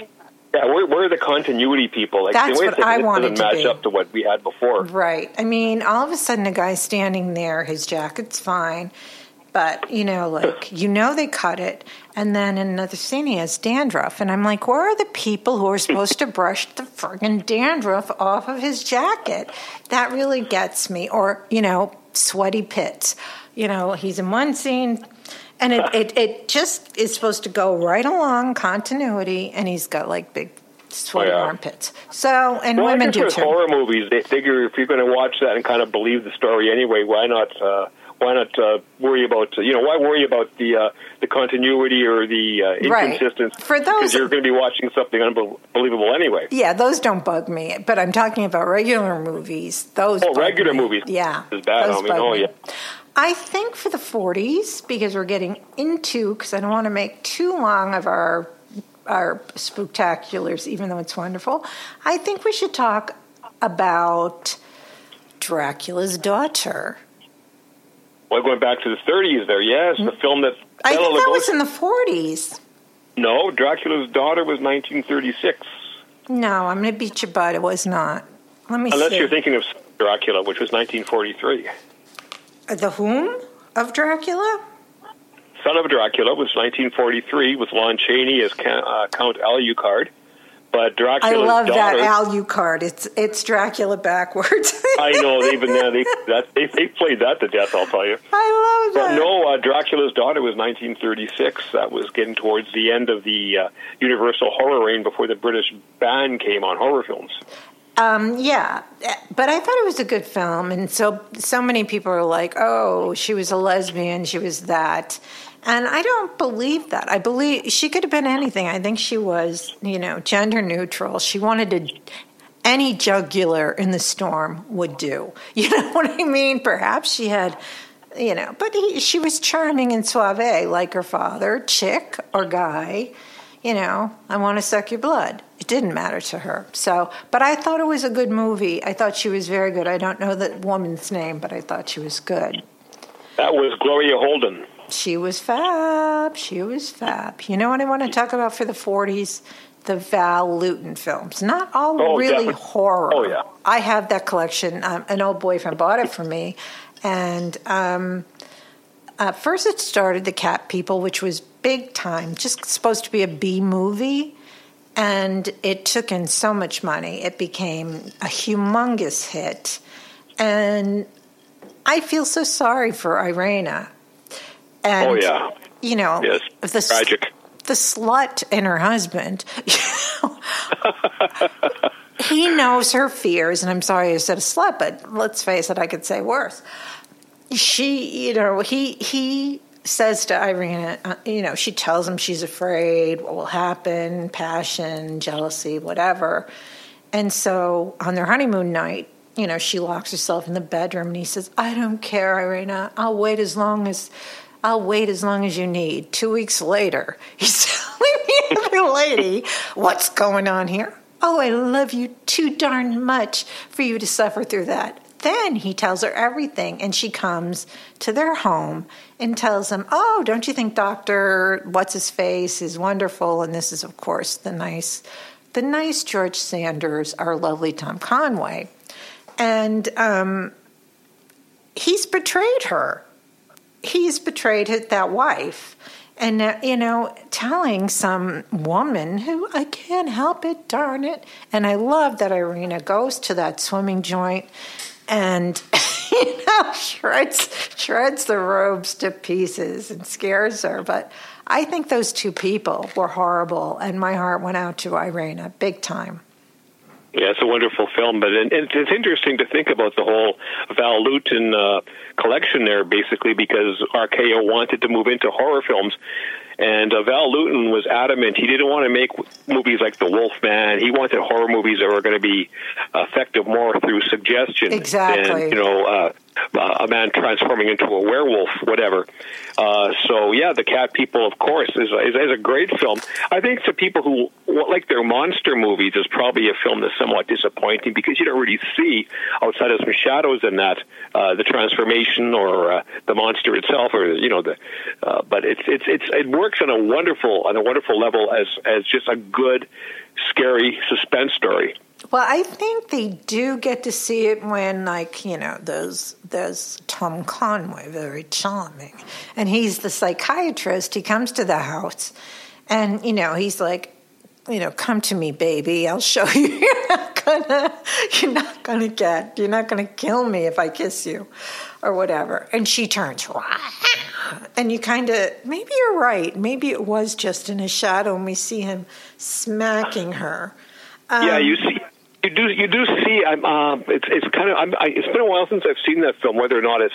Yeah, where, where are the continuity people? Like, That's what I wanted doesn't to match be. up to what we had before. Right. I mean, all of a sudden, a guy standing there, his jacket's fine, but, you know, like, you know, they cut it. And then another scene, he has dandruff. And I'm like, where are the people who are supposed to brush the friggin' dandruff off of his jacket? That really gets me. Or, you know, sweaty pits. You know, he's in one scene. And it, it, it just is supposed to go right along continuity, and he's got like big sweaty Oh, yeah. armpits. So, and Well, I women guess do with too. horror movies, they figure if you're going to watch that and kind of believe the story anyway, why not? Uh, why not uh, worry about you know why worry about the uh, the continuity or the uh, Right. For those- because you're going to be watching something unbelievable anyway. Yeah, those don't bug me, but I'm talking about regular movies. Those Oh, regular me. movies Yeah, is bad, those homie. bug Oh, me. yeah. I think for the 40s, because we're getting into, because I don't want to make too long of our our spectaculars, even though it's wonderful. I think we should talk about Dracula's daughter. Well, going back to the 30s, there, yes, the film that I think that Lugosi- was in the 40s. no, Dracula's daughter was 1936. No, I'm going to beat you, but it was not. Let me Unless see. you're thinking of Dracula, which was 1943. The whom of Dracula? Son of Dracula was 1943 with Lon Chaney as uh, Count Alucard. But Dracula, I love daughter, that Alucard. It's it's Dracula backwards. I know they've been. They, that, they they played that to death. I'll tell you. I love But that. no, uh, Dracula's daughter was 1936. That was getting towards the end of the uh, Universal horror reign before the British ban came on horror films. Um, yeah, but I thought it was a good film, and so so many people are like, "Oh, she was a lesbian, she was that," and I don't believe that. I believe she could have been anything. I think she was, you know, gender neutral. She wanted to. Any jugular in the storm would do. You know what I mean? Perhaps she had, you know, but he, she was charming and suave, like her father, chick or guy you know, I want to suck your blood. It didn't matter to her. So, but I thought it was a good movie. I thought she was very good. I don't know the woman's name, but I thought she was good. That was Gloria Holden. She was fab. She was fab. You know what I want to talk about for the 40s? The Val Lewton films. Not all Oh, really definitely. horror. Oh, yeah. I have that collection. Um, an old boyfriend bought it for me. And um, uh, first it started The Cat People, which was big time, just supposed to be a B movie. And it took in so much money. It became a humongous hit. And I feel so sorry for Irena. And, Oh, yeah. You know, Yes, the, tragic. the slut and her husband. he knows her fears, and I'm sorry I said a slut, but let's face it, I could say worse. She, you know, he he says to Irena, uh, you know, she tells him she's afraid what will happen, passion, jealousy, whatever. And so on their honeymoon night, you know, she locks herself in the bedroom and he says, I don't care, Irena. I'll wait as long as I'll wait as long as you need. Two weeks later, he's telling the other lady, What's going on here? Oh, I love you too darn much for you to suffer through that. Then he tells her everything, and she comes to their home and tells him, Oh, don't you think Dr. What's His Face is wonderful? And this is, of course, the nice, the nice George Sanders, our lovely Tom Conway. And um, he's betrayed her. He's betrayed that wife. And, uh, you know, telling some woman who I can't help it, darn it. And I love that Irena goes to that swimming joint and, you know, shreds, shreds the robes to pieces and scares her. But I think those two people were horrible. And my heart went out to Irena big time. Yeah, it's a wonderful film, but it's, it's interesting to think about the whole Val Lewton uh, collection there, basically, because RKO wanted to move into horror films, and uh, Val Lewton was adamant he didn't want to make movies like The Wolf Man. He wanted horror movies that were going to be effective more through suggestion Exactly. than you know uh, a man transforming into a werewolf, whatever. Uh, so yeah, The Cat People, of course, is, is, is a great film. I think to people who like their monster movies, is probably a film that's somewhat disappointing because you don't really see outside of some shadows in that uh, the transformation or uh, the monster itself, or you know the. Uh, but it's it's it's it works on a wonderful on a wonderful level as as just a good, scary suspense story. Well, I think they do get to see it when, like, you know, there's there's Tom Conway, very charming, and he's the psychiatrist. He comes to the house, and you know, he's like, you know, come to me, baby. I'll show you. You're not gonna, you're not gonna get, you're not gonna kill me if I kiss you, or whatever. And she turns, and you kind of, maybe you're right. Maybe it was just in his shadow, and we see him smacking her. Um, yeah, you see. You do, you do see. I'm, uh, it's, it's kind of. I'm, I, it's been a while since I've seen that film. Whether or not it's,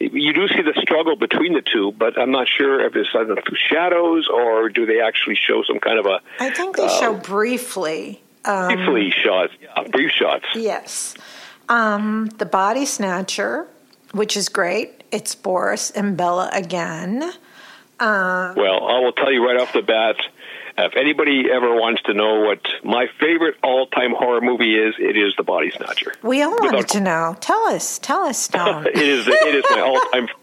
you do see the struggle between the two, but I'm not sure if it's either through shadows or do they actually show some kind of a. I think they show briefly. Um, briefly shots, yeah, brief shots. Yes. Um, the Body Snatcher, which is great. it's Boris and Bela again. Uh, well, I will tell you right off the bat. If anybody ever wants to know what my favorite all-time horror movie is, it is The Body Snatcher. We all wanted Without, to know. Tell us. Tell us, Stone. it is. It is my all-time.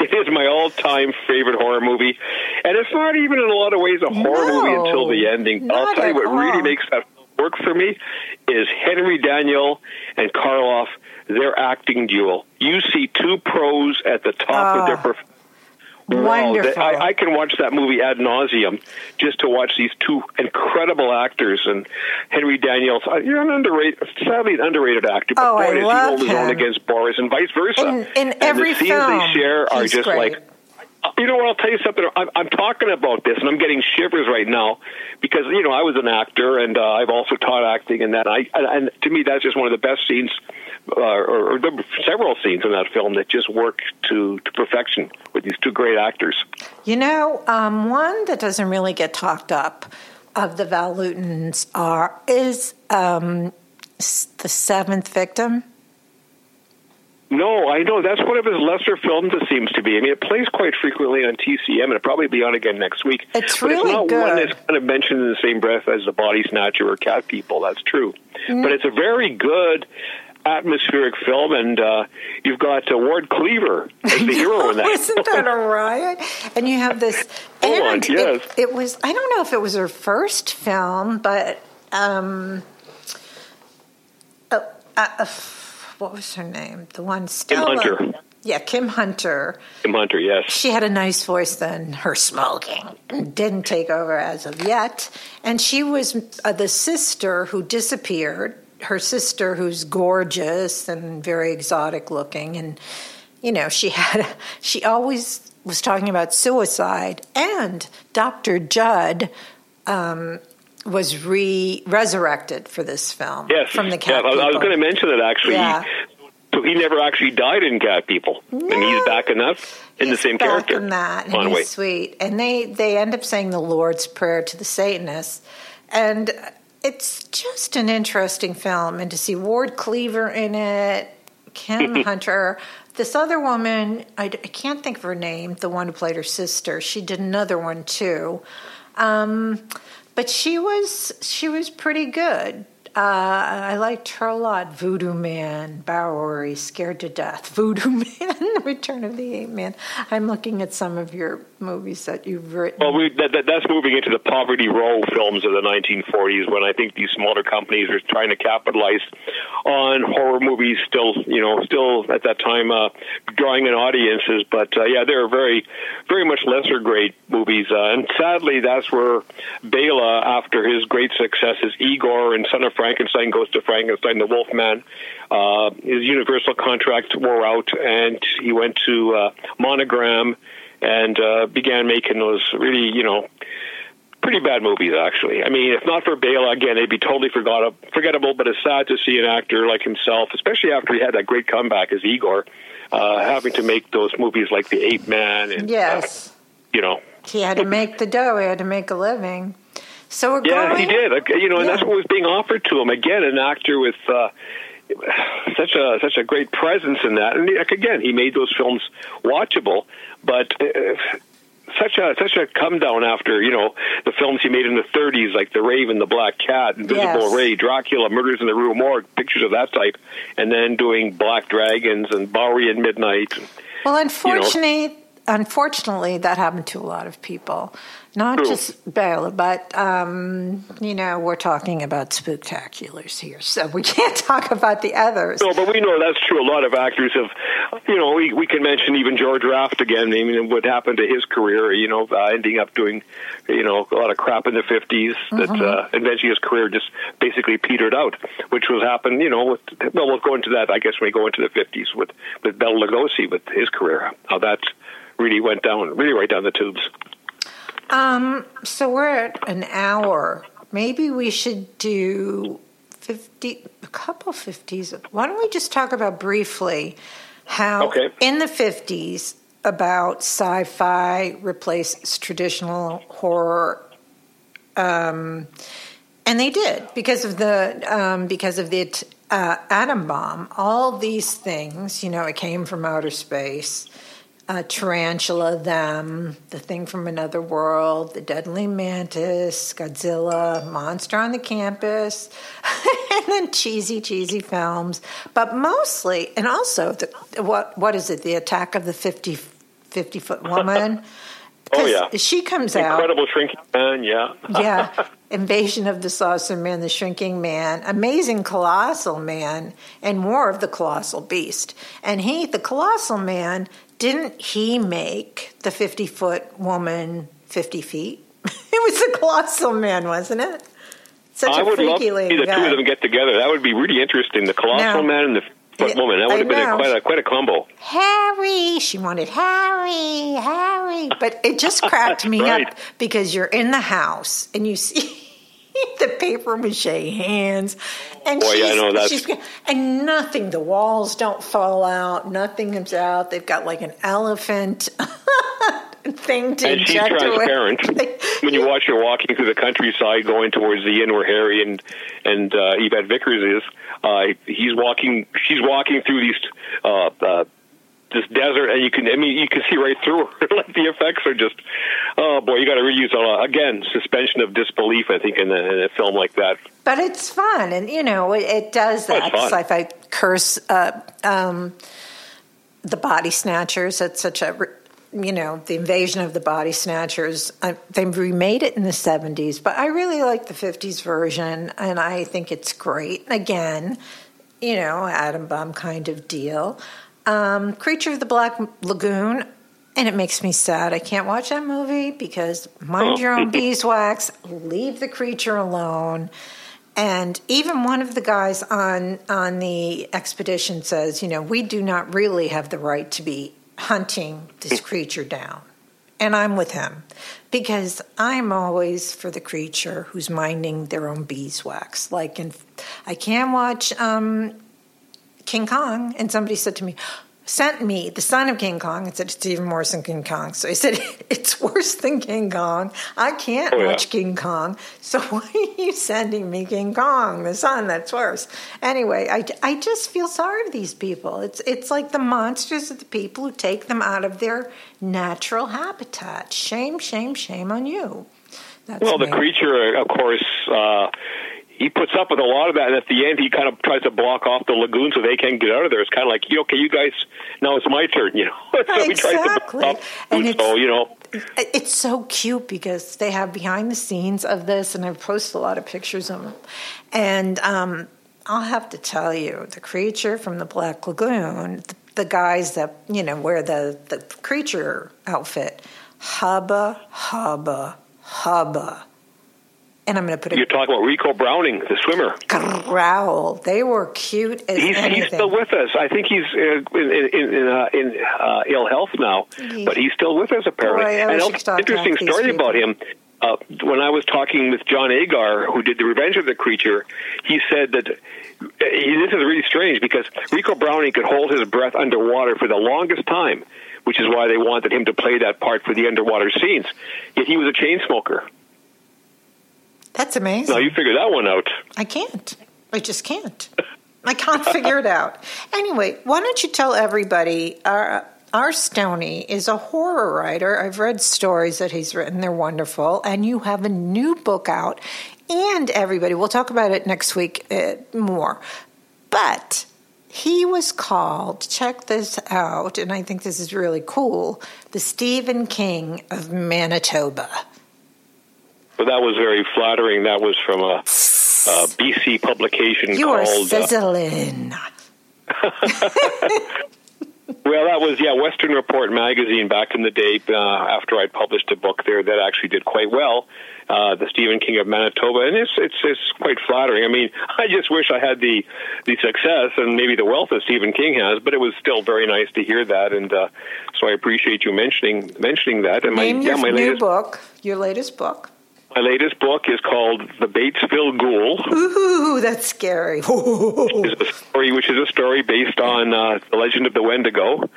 It is my all-time favorite horror movie, and it's not even in a lot of ways a horror no, movie until the ending. I'll tell you what all. really makes that work for me is Henry Daniell and Karloff. Their acting duel. You see two pros at the top of their ah. Wonderful. I, I, can watch that movie ad nauseum just to watch these two incredible actors and Henry Daniels. Uh, you're an underrated, sadly an underrated actor, but oh, boy, I does love he hold his own against Boris and vice versa. In, in and every the scenes film, they share are just great. like you know what? I'll tell you something. I'm, I'm talking about this, and I'm getting shivers right now because you know I was an actor, and uh, I've also taught acting, and that I and, and to me that's just one of the best scenes, uh, or, or several scenes in that film that just work to to perfection with these two great actors. You know, um, one that doesn't really get talked up of the Val are is um, the seventh victim. No, I know that's one of his lesser films. It seems to be. I mean, it plays quite frequently on TCM, and it'll probably be on again next week. It's but really it's not good. one that's kind of mentioned in the same breath as the Body Snatcher or Cat People. That's true, mm. but it's a very good atmospheric film, and uh, you've got uh, Ward Cleaver as the hero in that. Isn't that a riot? And you have this. and on, yes. it, it, was. I don't know if it was her first film, but. Um, uh, uh, what was her name? The one Stella. Kim Hunter. Yeah, Kim Hunter. Kim Hunter, yes. She had a nice voice then. Her smoking didn't take over as of yet. And she was uh, the sister who disappeared. Her sister, who's gorgeous and very exotic looking. And, you know, she had, she always was talking about suicide. And Dr. Judd um, was re resurrected for this film. Yes, from the cat. Yeah, I was going to mention that actually. Yeah. so he never actually died in Cat People, no. and he's back in that in he's the same back character. In that, and he's sweet. And they they end up saying the Lord's Prayer to the Satanists, and it's just an interesting film. And to see Ward Cleaver in it, Kim Hunter. This other woman, I, I, can't think of her name, the one who played her sister. She did another one too. Um, but she was she was pretty good. Uh, I liked her a lot. Voodoo Man, Bowery, Scared to Death, Voodoo Man, Return of the Ape Man. I'm looking at some of your movies that you've written. Well, we, that, that, that's moving into the poverty row films of the 1940s when I think these smaller companies were trying to capitalize on horror movies. Still, you know, still at that time uh, drawing in audiences, but uh, yeah, they're very, very much lesser grade movies. Uh, and sadly, that's where Bela, after his great successes, Igor and Son of Frankenstein Ghost of Frankenstein, the Wolfman. Uh, his Universal contract wore out, and he went to uh, Monogram and uh, began making those really, you know, pretty bad movies. Actually, I mean, if not for Bela, again, they'd be totally forgot- forgettable. But it's sad to see an actor like himself, especially after he had that great comeback as Igor, uh, having to make those movies like The Ape Man and yes, uh, you know, he had to make the dough. He had to make a living. So we're yeah, going, he did. You know, and yeah. that's what was being offered to him. Again, an actor with uh, such a such a great presence in that, and again, he made those films watchable. But uh, such a such a come down after you know the films he made in the 30s, like The Raven, The Black Cat, Invisible Yes. Ray, Dracula, Murders in the Rue Morgue, pictures of that type, and then doing Black Dragons and Bowery at Midnight. Well, unfortunately, unfortunately, that happened to a lot of people. Not just Bela, but um, you know, we're talking about spectaculars here, so we can't talk about the others. No, but we know that's true. A lot of actors have, you know, we we can mention even George Raft again. I mean, what happened to his career? You know, uh, ending up doing, you know, a lot of crap in the 50s That uh, eventually his career just basically petered out, which was happened. You know, with well, we'll go into that. I guess when we go into the 50s with with Bela Lugosi with his career, how that really went down, really right down the tubes. Um, so we're at an hour. Maybe we should do fifty, a couple fifties. Why don't we just talk about briefly how Okay. in the fifties about sci-fi replaces traditional horror, um, and they did because of the um, because of the uh, atom bomb. All these things, you know, it came from outer space. Uh, Tarantula, Them, The Thing from Another World, The Deadly Mantis, Godzilla, Monster on the Campus, and then cheesy, cheesy films. But mostly, and also, the, what what is it? The Attack of the 50, 50 Foot Woman. oh, yeah. She comes Incredible out. Incredible Shrinking Man, yeah. yeah. Invasion of the Saucer Man, The Shrinking Man, Amazing Colossal Man, and War of the Colossal Beast. And he, the Colossal Man, didn't he make the 50 foot woman 50 feet? it was the Colossal Man, wasn't it? Such I a would love freaky to see the guy. two of them get together. That would be really interesting. The Colossal Now- Man and the Foot Woman. That would I have been a, quite, a, quite a combo. Harry. She wanted Harry, Harry. But it just cracked me Right. up because you're in the house and you see the paper mache hands. And Boy, yeah, I she's, know, that's- she's- and nothing, the walls don't fall out, nothing comes out. They've got like an elephant thing to and she's transparent. when you watch her walking through the countryside, going towards the inn where Harry and and uh, Yvette Vickers is, uh, he's walking. She's walking through these. Uh, uh, this desert, and you can—I mean, you can see right through her. like the effects are just, oh boy, you got to reuse a lot. Again, suspension of disbelief. I think in a, in a film like that. But it's fun, and you know it, it does Oh, it's that. fun. sci-fi curse, uh, um, the body snatchers. It's such a you know the invasion of the body snatchers. Uh, they remade it in the seventies, but I really like the fifties version, and I think it's great. Again, you know, atom bomb kind of deal. Um, Creature of the Black Lagoon. And it makes me sad. I can't watch that movie because mind your own beeswax, leave the creature alone. And even one of the guys on on the expedition says, you know, we do not really have the right to be hunting this creature down. And I'm with him because I'm always for the creature who's minding their own beeswax. Like, in, I can't watch um, King Kong, and somebody said to me, sent me the son of King Kong and said it's even worse than King Kong. So he said it's worse than King Kong. I can't Oh, yeah. watch King Kong. So why are you sending me King Kong, the son? That's worse. Anyway, I, I just feel sorry for these people. It's it's like the monsters of the people who take them out of their natural habitat. Shame, shame, shame on you. That's Well, the creature, of course, uh, he puts up with a lot of that, and at the end, he kind of tries to block off the lagoon so they can't get out of there. It's kind of like, okay, you guys, now it's my turn, you know. so he tries to Exactly. And it's- so, you know. It's so cute because they have behind the scenes of this, and I've posted a lot of pictures of them. And um, I'll have to tell you, the creature from the Black Lagoon, the, the guys that you know wear the the creature outfit, hubba hubba hubba. And I'm going to put it. You're talking about Ricou Browning, the swimmer. growl. They were cute as He's, anything. he's still with us. I think he's uh, in, in, in, uh, in uh, ill health now, He- but he's still with us apparently. Boy, and wish also, you could talk to interesting story about him. Uh, when I was talking with John Agar, who did the Revenge of the Creature, he said that uh, he, this is really strange because Ricou Browning could hold his breath underwater for the longest time, which is why they wanted him to play that part for the underwater scenes. Yet he was a chain smoker. That's amazing. Now you figure that one out. I can't. I just can't. I can't figure it out. Anyway, why don't you tell everybody? Our, our Stony is a horror writer. I've read stories that he's written, they're wonderful. And you have a new book out. And everybody, we'll talk about it next week uh, more. But he was called, check this out, and I think this is really cool the Stephen King of Manitoba. But that was very flattering. That was from a, a BC publication You are called. uh, sizzling. Well, that was yeah, Western Report magazine back in the day. Uh, after I published a book there that actually did quite well, uh, the Stephen King of Manitoba, and it's it's it's quite flattering. I mean, I just wish I had the the success and maybe the wealth that Stephen King has, but it was still very nice to hear that, and uh, so I appreciate you mentioning mentioning that. And my Name yeah, your my new latest book. Your latest book. My latest book is called The Batesville Ghoul. Ooh, that's scary. is a story which is a story based on uh, the legend of the Wendigo,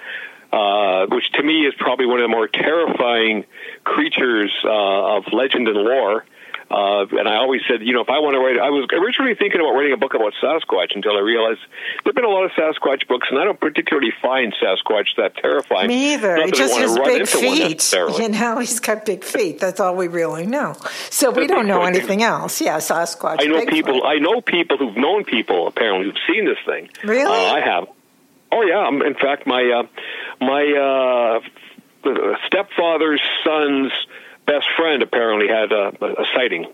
uh, which to me is probably one of the more terrifying creatures uh, of legend and lore. Uh, and I always said, you know, if I want to write, I was originally thinking about writing a book about Sasquatch until I realized there've been a lot of Sasquatch books, and I don't particularly find Sasquatch that terrifying. Me either. Not He just has big feet. You know, he's got big feet. That's all we really know. So we don't know anything else. Yeah, Sasquatch. I know people. I know people who've known people apparently who've seen this thing. Really? Uh, I have. Oh yeah. Um, In fact, my uh, my uh, stepfather's son's best friend apparently had a, a sighting.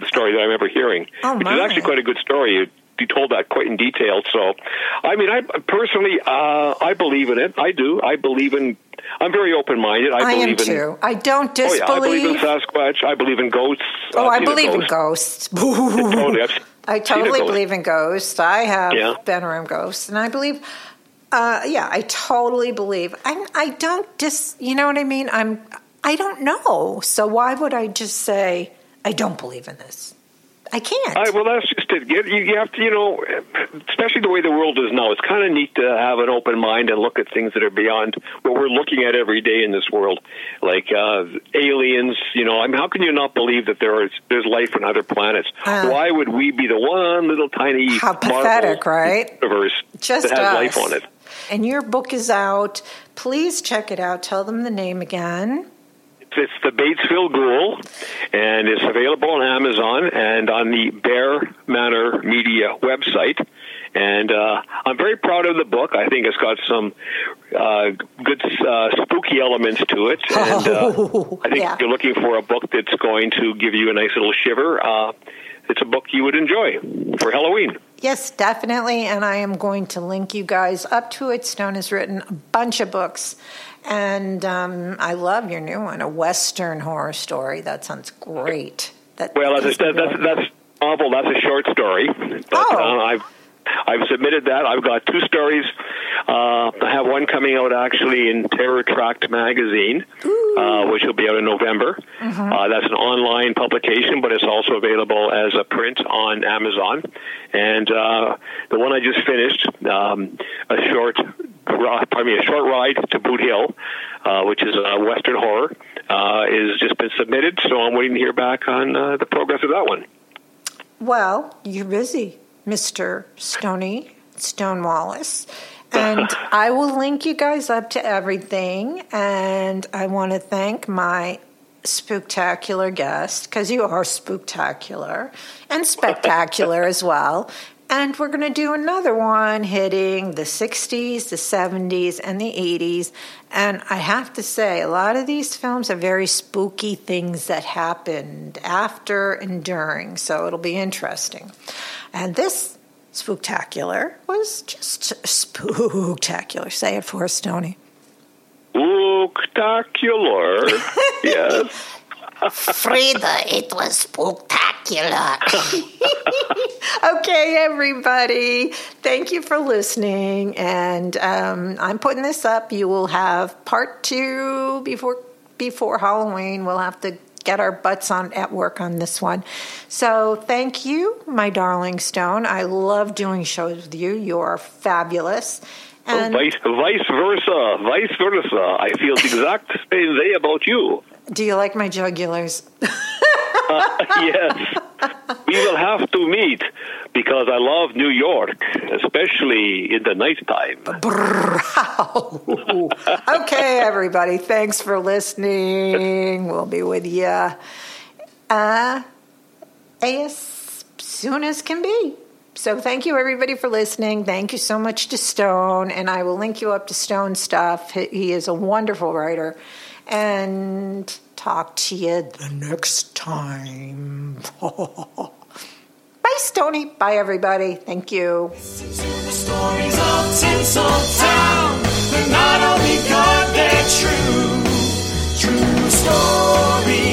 The story that I remember hearing, Oh, which is actually quite a good story. You, you told that quite in detail. So, I mean, I personally, uh, I believe in it. I do. I believe in. I'm very open minded. I, I believe am in. too. I don't Oh yeah, I believe in disbelieve. Sasquatch. I believe in ghosts. Oh, I've I believe in ghost. ghosts. Totally, I've I totally believe in ghosts. I have Yeah. been around ghosts, and I believe. Uh, yeah, I totally believe. I I don't dis. You know what I mean? I'm. I don't know. So why would I just say I don't believe in this? I can't. All right, well, that's just it. You, have to, you know, especially the way the world is now. It's kind of neat to have an open mind and look at things that are beyond what we're looking at every day in this world, like uh, aliens. You know, I mean, how can you not believe that there is there's life on other planets? Uh. Why would we be the one little tiny How pathetic, right? Universe Just that has us. life on it. And your book is out. Please check it out. Tell them the name again. It's the Batesville Ghoul, and it's available on Amazon and on the Bear Manor Media website. And uh, I'm very proud of the book. I think it's got some uh, good uh, spooky elements to it. And uh, Oh, I think yeah. if you're looking for a book that's going to give you a nice little shiver, uh, it's a book you would enjoy for Halloween. Yes, definitely. And I am going to link you guys up to it. Stone has written a bunch of books. And um, I love your new one, a Western horror story. That sounds great. That Well, that's that, that's that's novel. That's a short story. But Oh. uh, I've I've submitted that. I've got two stories. Uh, I have one coming out actually in Terror Tract magazine, uh, which will be out in November. Uh, that's an online publication, but it's also available as a print on Amazon. And uh, the one I just finished, um, a short, pardon me, a short ride to Boot Hill, uh, which is a Western horror, uh, is just been submitted. So I'm waiting to hear back on uh, the progress of that one. Well, you're busy, Mr. Stony, Stone Wallace. And I will link you guys up to everything. And I want to thank my spectacular guest, because you are spectacular and spectacular as well. And we're going to do another one hitting the 60s, the 70s, and the 80s. And I have to say, a lot of these films are very spooky things that happened after and during. So it'll be interesting. And this spooktacular was just spooktacular. Say it for us, Tony. Spectacular. yes. Frieda, it was spectacular. okay, everybody. Thank you for listening. And um, I'm putting this up. You will have part two before before Halloween. We'll have to get our butts on at work on this one. So thank you, my darling Stone. I love doing shows with you. You are fabulous. And vice, vice versa. Vice versa. I feel the exact same way about you. Do you like my jugulars? yes. We will have to meet because I love New York, especially in the nighttime. okay, everybody. Thanks for listening. We'll be with you uh, as soon as can be. So, thank you, everybody, for listening. Thank you so much to Stone, and I will link you up to Stone stuff. He is a wonderful writer. And talk to you the next time. Bye, Stony. Bye, everybody. Thank you. Listen to the stories of Tinseltown. They're not only good, they're true. True stories.